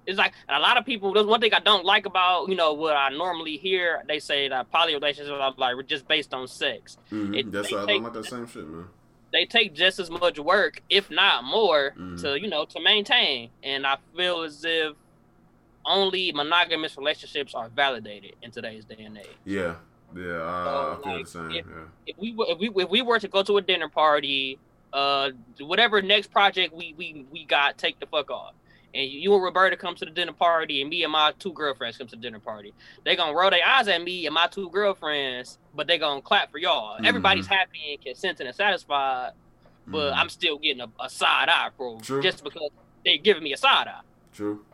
it's like and a lot of people. There's one thing I don't like about you know what I normally hear. They say that poly relationships are like just based on sex. hmm It- That's they I don't like that same shit, man. they take just as much work, if not more, Mhm. to you know to maintain. And I feel as if only monogamous relationships are validated in today's day and age. Yeah, yeah, I, So, I feel like, the same. if- yeah. If we were if we if we were to go to a dinner party, uh, whatever next project we we we got, take the fuck off. And you and Roberta come to the dinner party, and me and my two girlfriends come to the dinner party. They gonna roll their eyes at me and my two girlfriends, but they gonna clap for y'all. Mhm. Everybody's happy and consenting and satisfied but Mhm. I'm still getting a, a side eye, bro. True. Just because they giving me a side eye. true.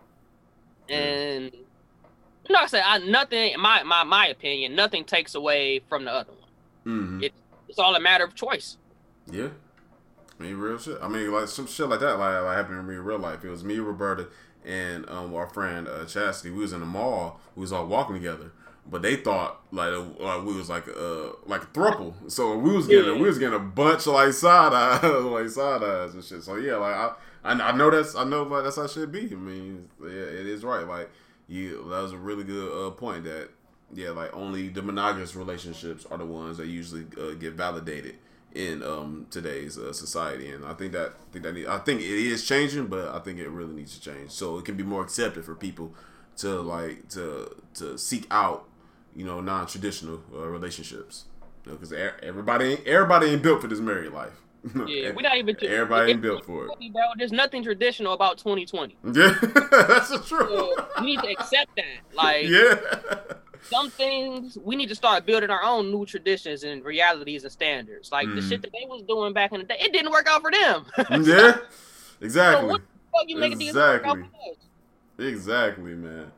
Yeah. And you know, I said I nothing. My my my opinion, nothing takes away from the other one. hmm It- It's all a matter of choice. Yeah. I mean, real shit. I mean, like some shit like that, like, like happened to me in real life. It was me, Roberta, and um, our friend uh, Chastity. We was in the mall. We was all walking together, but they thought like, uh, like we was like uh like a thruple. So we was getting Yeah. we was getting a bunch of like side eyes, like side eyes and shit. So yeah, like I, I I know that's I know like that's how it should be. I mean, yeah, it is right. Like you, that was a really good uh, point. That yeah, like only the monogamous relationships are the ones that usually uh, get validated in um, today's uh, society, and I think that I think that need, I think it is changing, but I think it really needs to change so it can be more accepted for people to like to to seek out you know non traditional uh, relationships because everybody ain't, everybody ain't built for this married life. Yeah, we're not even. Everybody ain't built for it. Bro, there's nothing traditional about 2020. Yeah, that's the So truth. we need to accept that. Like Yeah. Some things, we need to start building our own new traditions and realities and standards. Like the Mhm. shit that they was doing back in the day, it didn't work out for them. yeah. Exactly. what Fuck you making these work out Exactly. Exactly, man.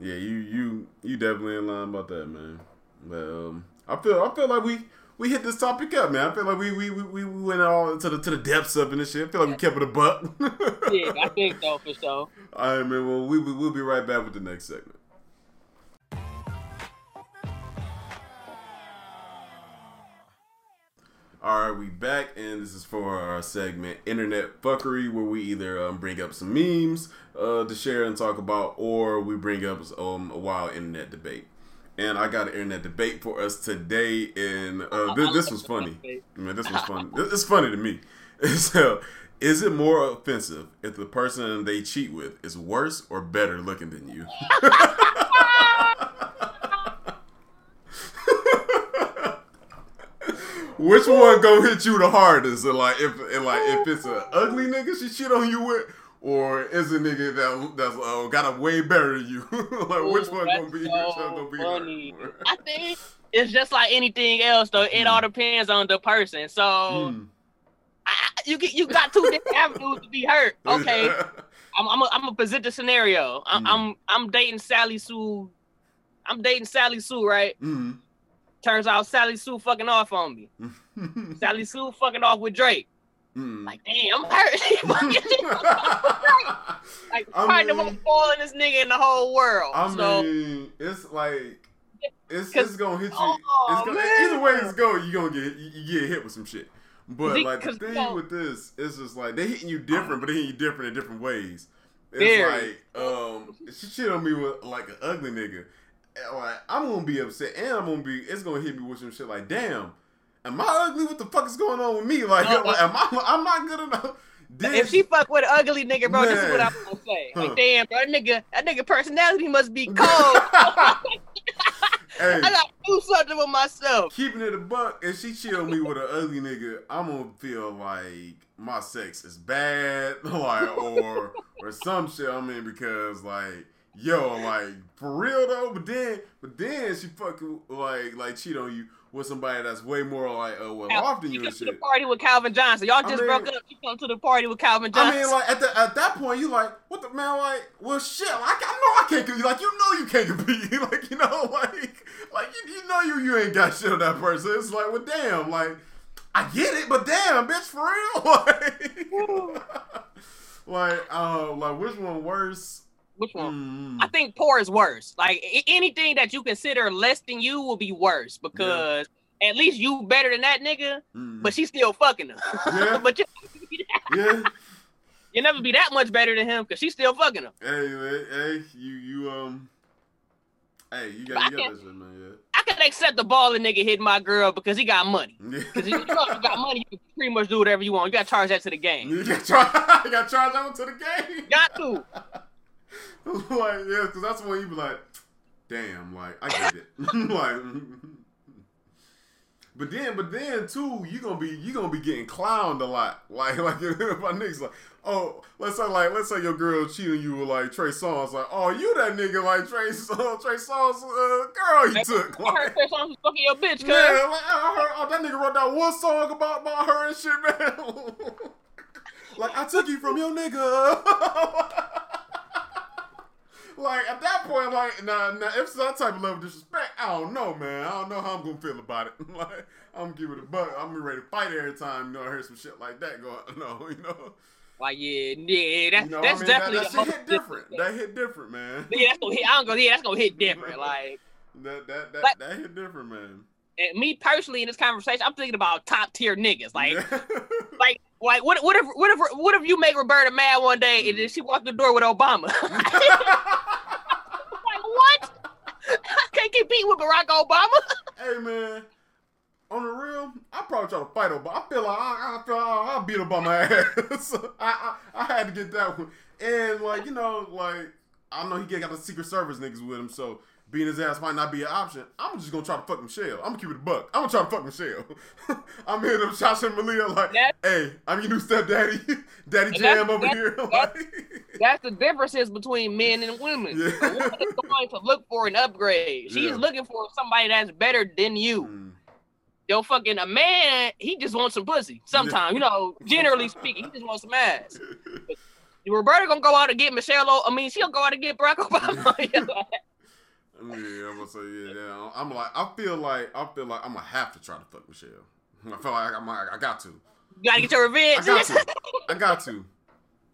Yeah, you you you definitely in line about that, man. But um, I feel I feel like we we hit this topic up, man. I feel like we we we, we went all to the to the depths of it and shit. I feel like we kept it a buck. Yeah, I think so for sure. All right, man. Well, we we- we'll be right back with the next segment. All right, we back, and this is for our segment Internet Fuckery, where we either um, bring up some memes uh, to share and talk about, or we bring up um, a wild internet debate. And I got an internet debate for us today, and uh, this, this was funny. Man, this was fun. It's funny to me. So, is it more offensive if the person they cheat with is worse or better looking than you? Which one gonna hit you the hardest? And like if and like if it's an ugly nigga she shit on you with, or is a nigga that that's uh, got a way better than you? like Ooh, which one gonna be? so which one gonna be funny. I think it's just like anything else, though. It all depends on the person. So Hmm. I, you get you got two different avenues to be hurt. Okay, I'm I'm a, I'm gonna present the scenario. I'm, Mm. I'm I'm dating Sally Sue. I'm dating Sally Sue, right? Mm. Turns out Sally Sue fucking off on me. Sally Sue fucking off with Drake. Mm. Like, damn, I'm hurt. She fucking- she fucking off with Drake. Like, I probably the mean- most spoiling nigga in the whole world. I so, mean, it's like it's it's gonna hit you. Oh, it's gonna, either way it's going, you gonna get you, you get hit with some shit. But like the thing you know- with this is just like they hitting you different, but they hitting you different in different ways. It's Very. like um, she shit on me with like an ugly nigga. Like I'm gonna be upset, and I'm gonna be. It's gonna hit me with some shit like, damn, am I ugly? What the fuck is going on with me? Like, like am I? I'm not good enough. Then if she fuck with an ugly nigga, bro, this is what I'm gonna say. Huh. Like, damn, bro, that nigga, that nigga personality must be cold. hey, I gotta do something with myself. keeping it a buck, if she on me with an ugly nigga, I'm gonna feel like my sex is bad, like or or some shit. I mean, because like yo, like for real though. But then, but then she fucking like like cheat on you with somebody that's way more like uh, well off than you come to the party with Calvin Johnson. Y'all I just mean- broke up. You come to the party with Calvin Johnson. I mean, like at the at that point, you like, what the man? Like, well, shit. Like, I know I can't compete. Like, you know you can't compete. like, you know, like, like you, you know you you ain't got shit on that person. It's like, well, damn. Like, I get it, but damn, bitch, for real. Like, like, uh, like, which one worse? Which one? Mm, I think poor is worse. Like anything that you consider less than you will be worse because at least you better than that nigga, mm, but she's still fucking him. Yeah. but you, yeah. you never be that much better than him because she's still fucking him. Hey, man, hey, you, you, um, hey, you got, you got that shit, man. I can accept the ball baller nigga hitting my girl because he got money. Yeah. Because if you know you got money, you can pretty much do whatever you want. You got to charge that to the game. You got. You got charged to the game. Got to. like, yeah, because that's when you be like, damn, like, I get it. like, but then, but then too, you gonna be you gonna be getting clowned a lot. Like, like my niggas like, oh, let's say like, let's say your girl cheating you with like Trey Songz, like, oh, you that nigga like Trey Songz, Trey Songz, uh, girl you took. I heard Like, Chris Songz fucking your bitch, cuz. man, like, I heard, oh, that nigga wrote that one song about, about her and shit, man. like, I took you from your nigga. Like, at that point, like, nah, nah, if it's that type of level of disrespect, I don't know, man. I don't know how I'm gonna feel about it. like, I'm gonna give it a buck. I'm gonna ready to fight every time, you know, I hear some shit like that going, no, you know. Like, yeah, yeah, that, You know, that's I mean, definitely that, that hit different. That hit different, man. Yeah, that's gonna hit. I don't go. Yeah, that's gonna hit different. Like, That that that, that hit different, man. and me personally in this conversation, I'm thinking about top tier niggas. Like, like, like, what, what if, what if, what if you make Roberta mad one day Mm. and then she walked the door with Obama? like, what? I can't compete with Barack Obama. Hey man, on the real, I probably try to fight Obama. I feel like I, I feel like I'll beat Obama ass. I, I I had to get that one. And like you know, like I know he got the Secret Service niggas with him, so beating his ass might not be an option. I'm just gonna try to fuck Michelle. I'm gonna keep it a buck. I'm gonna try to fuck Michelle. I'm hitting them shots at Malia like, That- hey, I'm your new stepdaddy, Daddy Jam that's- over that's- here. that's- That's the differences between men and women. Yeah. A woman is going to look for an upgrade. She's Yeah. looking for somebody that's better than you. Mm. Yo, fucking a man, he just wants some pussy. Sometimes, you know, generally speaking, he just wants some ass. Roberta gonna go out and get Michelle. O- I mean, she'll go out and get Barack Obama. Yeah, I'm gonna say yeah, yeah. I'm like, I feel like, I feel like I'm gonna have to try to fuck Michelle. I feel like I'm, I got to. you gotta get your revenge. I got to. I got to.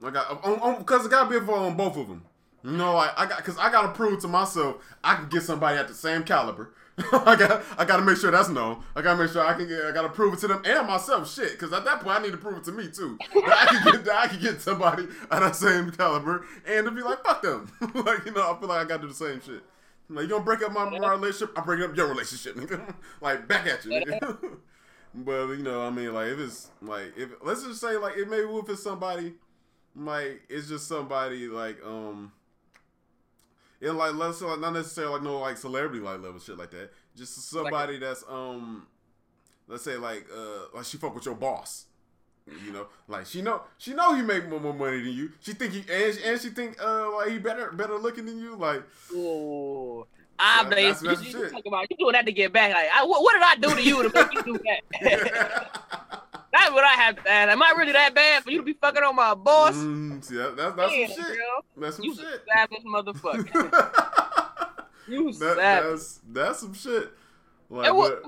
I got on, on, cause it gotta be for on both of them. You know, like I got because I gotta prove to myself I can get somebody at the same caliber. I got I gotta make sure that's known. I gotta make sure I can get I gotta prove it to them and myself. Shit, because at that point I need to prove it to me too. That I can get that I can get somebody at the same caliber and to be like fuck them. like you know I feel like I gotta do the same shit. Like you gonna break up my, my relationship? I'm breaking up your relationship, nigga. like back at you, nigga. but you know I mean like if it's like if let's just say like it maybe if it's somebody like it's just somebody like um yeah, like let's say like not necessarily like no like celebrity like level shit like that. Just somebody that's um let's say like uh like she fuck with your boss. You know, like she know she know he make more, more money than you. She think he and, and she think uh like he better better looking than you. Like, oh, I yeah, mean, you, you, you, talk about you doing that to get back. Like, I, what, what, did I do to you to make you do that? That's what I have to ask. Am I really that bad for you to be fucking on my boss? Mm, see, that, that's, that's some shit. Girl. That's some you shit. savage motherfucker. you that, savage. That's, that's some shit. Like, what,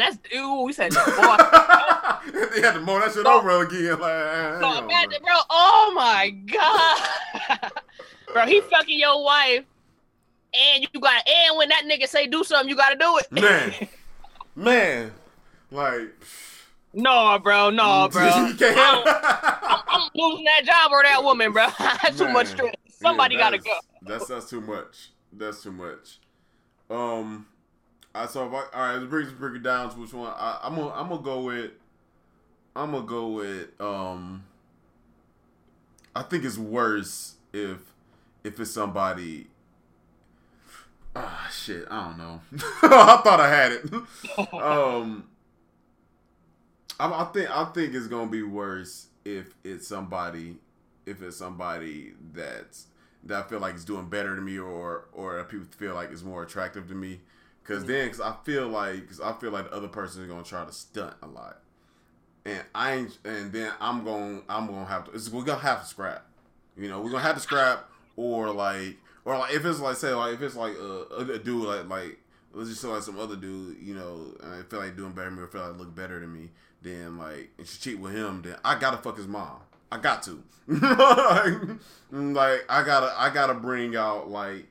that's ooh, we said boss. they had to mow that shit so, over again. Like, so imagine, bro. Oh my god, bro. He fucking your wife, and you got and when that nigga say do something, you gotta do it. Man, man, like. No, bro. No, bro. I'm, I'm, I'm, losing that job or that woman, bro. Too much stress. Somebody yeah, gotta go. That's that's too much. That's too much. Um, I so if I, all right. Let's break, it down to which one. I, I'm gonna I'm gonna go with. I'm gonna go with. Um, I think it's worse if if it's somebody. Ah, oh, shit. I don't know. I thought I had it. um I, I think I think it's gonna be worse if it's somebody if it's somebody that's that I feel like is doing better than me or or people feel like is more attractive to me. Cause mm-hmm. then, cause I feel like, cause I feel like the other person is gonna try to stunt a lot, and I ain't, and then I'm gonna, I'm gonna have to. we're gonna have to scrap. You know, we're gonna have to scrap, or like, or like if it's like say like if it's like a, a dude like like let's just say like some other dude, you know, I feel like doing better than me or feel like look better than me then like and she cheat with him, then I gotta fuck his mom. I got to. like I gotta I gotta bring out like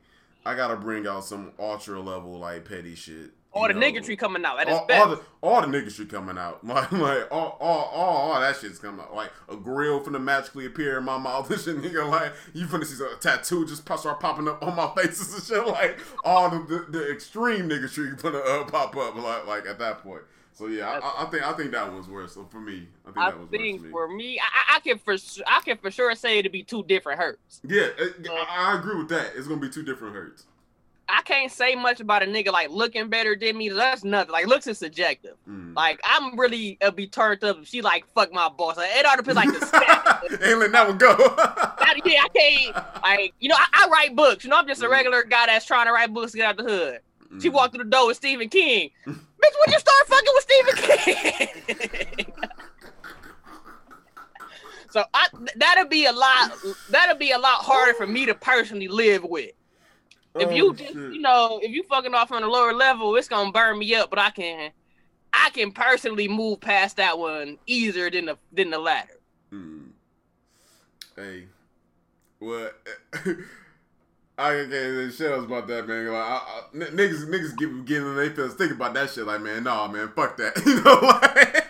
I gotta bring out some ultra level like petty shit. All the know. niggatry coming out at all, best. All the all the niggatry coming out. Like like all all all, all that shit's coming out. Like a grill finna magically appear in my mouth and shit nigga like you finna see a tattoo just start popping up on my faces and shit like all the the, the extreme niggatry gonna uh, pop up like like at that point. So yeah, I, I, think I think that was worse. So for me, I think I that was think worse for me. For me I, I, can for I can for sure say it'd be two different hurts. Yeah, I, I, agree with that. It's gonna be two different hurts. I can't say much about a nigga like looking better than me. That's nothing. Like looks is subjective. Mm. Like I'm really uh, be turned up if she like fuck my boss. Like, it ought to be like the stat. Ain't letting that one go. yeah, I can't. Like you know, I, I, write books. You know, I'm just a mm. regular guy that's trying to write books to get out the hood. Mm. She walked through the door with Stephen King. Bitch, when you start fucking with Stephen King. so I, that'll be a lot. That'll be a lot harder for me to personally live with. If you oh, just, you know, if you fucking off on a lower level, it's gonna burn me up. But I can, I can personally move past that one easier than the than the latter. Mm. Hey, what? I can't say shit about that, man. Like, I, I, niggas, niggas give getting they feel think about that shit. Like, man, nah, man, fuck that. You know, like,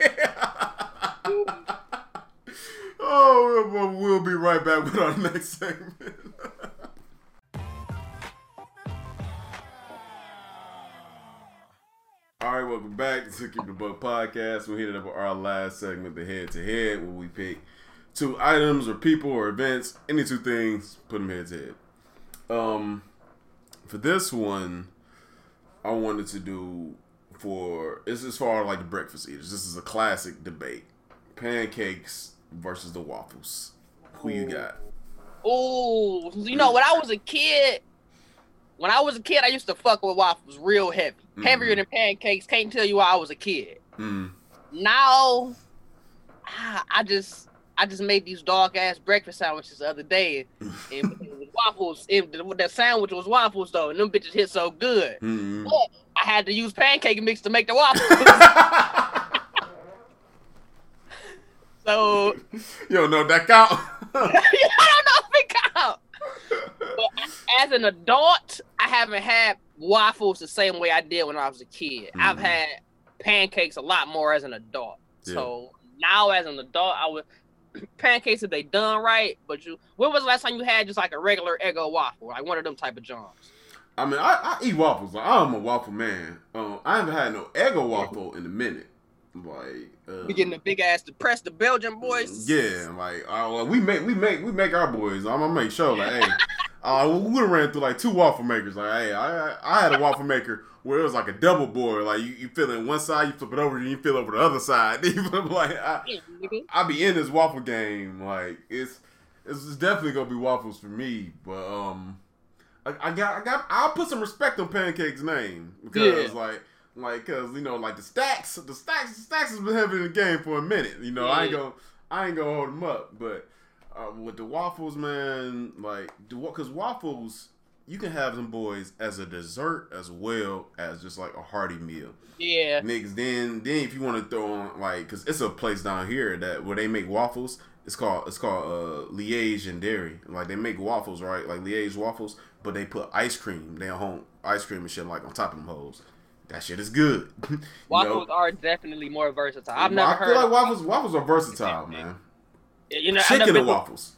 oh, we'll, we'll be right back with our next segment. All right, welcome back to Keep the Book podcast. We're hitting up our last segment, the head to head, where we pick two items or people or events, any two things, put them head to head. Um, for this one, I wanted to do for it's as far like the breakfast eaters. This is a classic debate: pancakes versus the waffles. Who you got? Oh, you know when I was a kid, when I was a kid, I used to fuck with waffles real heavy, mm-hmm. heavier than pancakes. Can't tell you why I was a kid. Mm. Now, I, I just I just made these dog ass breakfast sandwiches the other day, and it was waffles. It, that sandwich was waffles though, and them bitches hit so good. Mm-hmm. But I had to use pancake mix to make the waffles. so you don't know that count. I don't know if it count. As an adult, I haven't had waffles the same way I did when I was a kid. Mhm. I've had pancakes a lot more as an adult. Yeah. So now as an adult, I would pancakes if they done right. But you, when was the last time you had just like a regular Eggo waffle, like one of them type of jobs? I mean, I, I eat waffles. Like, I'm a waffle man. Um, I haven't had no Eggo waffle in a minute. Like, uh, We getting the big ass depressed the Belgian boys. Yeah, like uh, we make we make we make our boys. I'm gonna make sure like, hey, uh, we would ran through like two waffle makers. Like, hey, I I had a waffle maker where it was like a double board. Like you, you fill in one side, you flip it over, and you fill over the other side. Like I, Yeah. I be in this waffle game. Like it's it's definitely gonna be waffles for me. But um, I, I got I got I'll put some respect on Pancake's name because Yeah. like like because you know like the stacks the stacks the stacks has been having the game for a minute. You know I ain't gonna I ain't gonna hold them up. But uh, with the waffles, man, like because waffles. You can have them boys as a dessert as well as just like a hearty meal. Yeah. Niggas, then then if you want to throw on like, cause it's a place down here that where they make waffles. It's called it's called uh, Liège and Dairy. Like they make waffles, right? Like Liège waffles, but they put ice cream, their home ice cream and shit like on top of them hoes. That shit is good. You know? Waffles are definitely more versatile. I've Well, never I heard. feel like waffles. Waffles are versatile, man. you know, Chicken and waffles.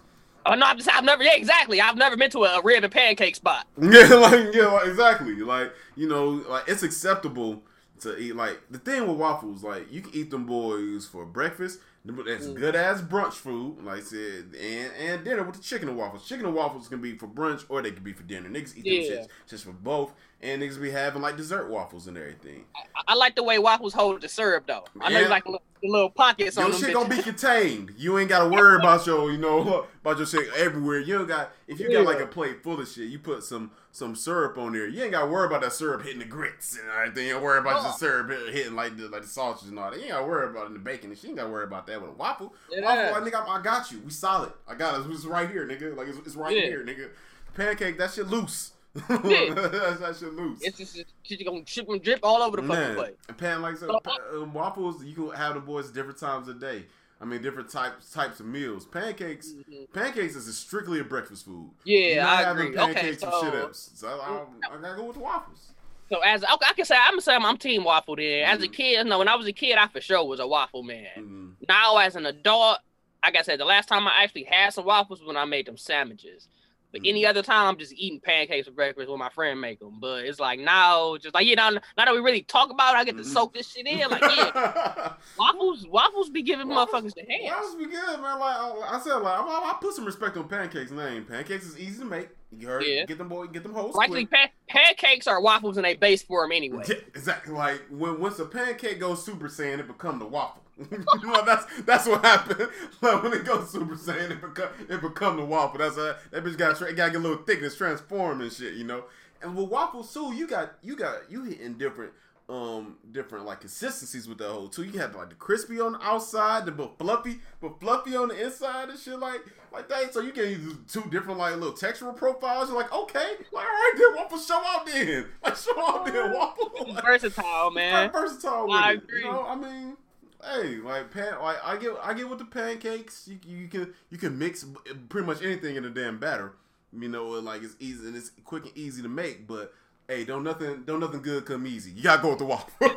Oh no, I'm just, I've never. Yeah, exactly. I've never been to a rib and pancake spot. Yeah, like yeah, like, exactly. Like you know, like it's acceptable to eat. Like the thing with waffles, like you can eat them boys for breakfast. That's Mm. good ass brunch food, like I said, and and dinner with the chicken and waffles. Chicken and waffles can be for brunch or they can be for dinner. Niggas eat them Yeah. shits just for both, and niggas be having like dessert waffles and everything. I, I like the way waffles hold the syrup though. I know Yeah. you like the little, the little pockets on Your them. shit bitches. gonna be contained. You ain't gotta worry about your, you know, about your shit everywhere. You don't got if you got like a plate full of shit, you put some some syrup on there. You ain't gotta worry about that syrup hitting the grits and everything. You don't worry about the Oh. syrup hitting like the like the sausage and all that. You ain't gotta worry about it in the bacon. And she ain't gotta worry about that with a waffle. Yeah. Waffle, like nigga, I got you. We solid. I got it. It's right here, nigga. Like it's, it's right Yeah. here, nigga. Pancake, that shit loose. Yeah. that, shit loose. It's just she's gonna ship and drip all over the fucking Man, place. and pan like so, um, waffles. You can have the boys different times a day. I mean, different types types of meals. Pancakes, Mhm. pancakes is strictly a breakfast food. Yeah, I agree. Okay, Pancakes so, and shit ups. So I, I gotta go with the waffles. so as okay, I can say I'm gonna say I'm, team waffle. Then as a Mhm. kid, no, when I was a kid, I for sure was a waffle man. Mm, Now as an adult, like I said, the last time I actually had some waffles was when I made them sandwiches. But any Mhm. other time, I'm just eating pancakes for breakfast when my friend make them. But it's like now, just like you know, now that we really talk about it, I get to Mhm. soak this shit in. Like yeah, waffles, waffles be giving Waffles- motherfuckers the hands. Waffles be good, man. Like I said, like I, I put some respect on pancakes' name. Pancakes is easy to make. You heard? Yeah. Get them boy, get them hoes. Actually, pan- pancakes are waffles in a base form anyway. Yeah, exactly. Like when once a pancake goes Super Saiyan, it become the waffle. know, that's that's what happened. Like when it goes Super Saiyan, it become it become the waffle. That's a, that bitch got got to get a little thickness, transform and shit. You know. And with waffles too, you got you got you hitting different um different like consistencies with that whole too. You have like the crispy on the outside, the but fluffy, but fluffy on the inside and shit like like that. So you get two different like little textural profiles. You're like, okay, like all right, then waffle show out then. Like show out then waffle. Like, Versatile, man. versatile with I it. agree. You know, I mean, hey, like pan, like I get, I get with the pancakes. You, you can, you can mix pretty much anything in a damn batter. You know, like it's easy and it's quick and easy to make. But hey, don't nothing, don't nothing good come easy. You gotta go with the waffle.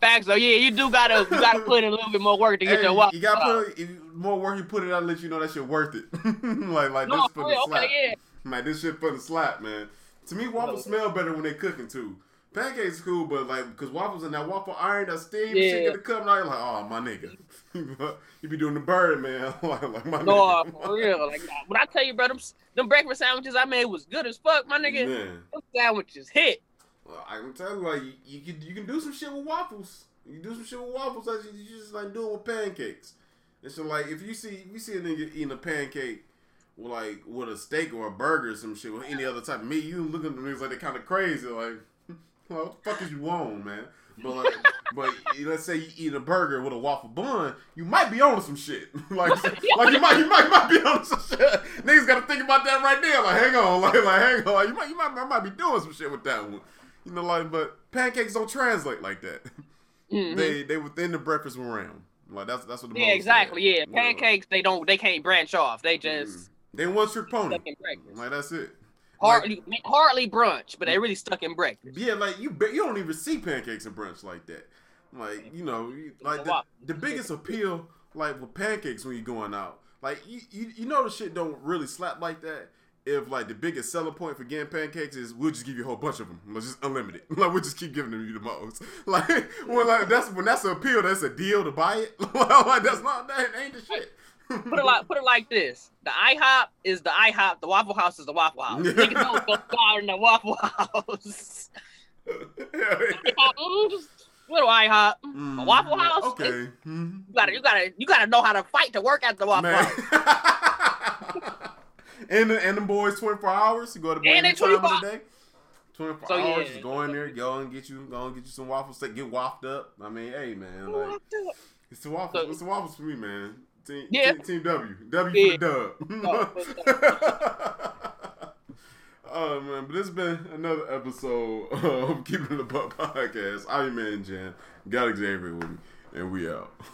Facts though, yeah, you do gotta you gotta put in a little bit more work to get Hey, your waffle. you gotta put more work you put it, I'll let you know that shit worth it. like, like no, this for the real, slap. okay, yeah. Man, this shit for the slap, man. To me, waffles No. smell better when they cooking too. Pancakes cool, but like because waffles in that waffle iron, that steam and shit Yeah. get the cup, now you're like, oh my nigga, you be doing the bird, man. like, like my No, nigga. for real. Like when I tell you, bro, them, them breakfast sandwiches I made was good as fuck, my nigga. Man, Them sandwiches hit. well, I can tell you, like you, you can you can do some shit with waffles. You can do some shit with waffles that you, you just like doing with pancakes. And so like if you see you see a nigga eating a pancake with like with a steak or a burger or some shit with any other type of meat, you look at them niggas like they're kind of crazy. Like, well, what the fuck is you on, man? But like, but let's say you eat a burger with a waffle bun, you might be on some shit. like, like you might, you might, you might be on some shit. Niggas got to think about that right there. Like, hang on, like, like, hang on. Like, you might, you might, I might be doing some shit with that one. You know, like, but pancakes don't translate like that. Mhm. They, they within the breakfast realm. Like that's that's what the Yeah, exactly. said. Yeah, pancakes they don't they can't branch off. They just mm. They one trick pony. stuck in breakfast. Like that's it. Hardly hardly brunch, but they really stuck in breakfast. Yeah, like you you don't even see pancakes and brunch like that. Like you know, like the, the biggest appeal like with pancakes when you're going out. Like you, you you know the shit don't really slap like that. If like the biggest selling point for getting pancakes is we'll just give you a whole bunch of them, like just unlimited. Like we'll just keep giving them you the most. Like when like that's when that's an appeal, that's a deal to buy it. like that's not that ain't the shit. Put it like put it like this: the IHOP is the IHOP, the Waffle House is the Waffle House. Niggas know go down in the Waffle House. Little IHOP, Mm, a Waffle House. Okay. Mhm. You gotta, you gotta, you gotta know how to fight to work at the Waffle Man. House. and the and the boys twenty four hours. You go to bed any time of the day. Twenty four So, hours. yeah. Just go in there, go and get you, go and get you some waffles. Get waffed up. I mean, hey man, like it's the waffles. So- it's the waffles for me, man. Team, Yeah. team, team W. W Yeah. Oh, for the dub. oh man, but it's been another episode of Keeping the Buck podcast. I'm your man Jan. Got Xavier with me, and we out.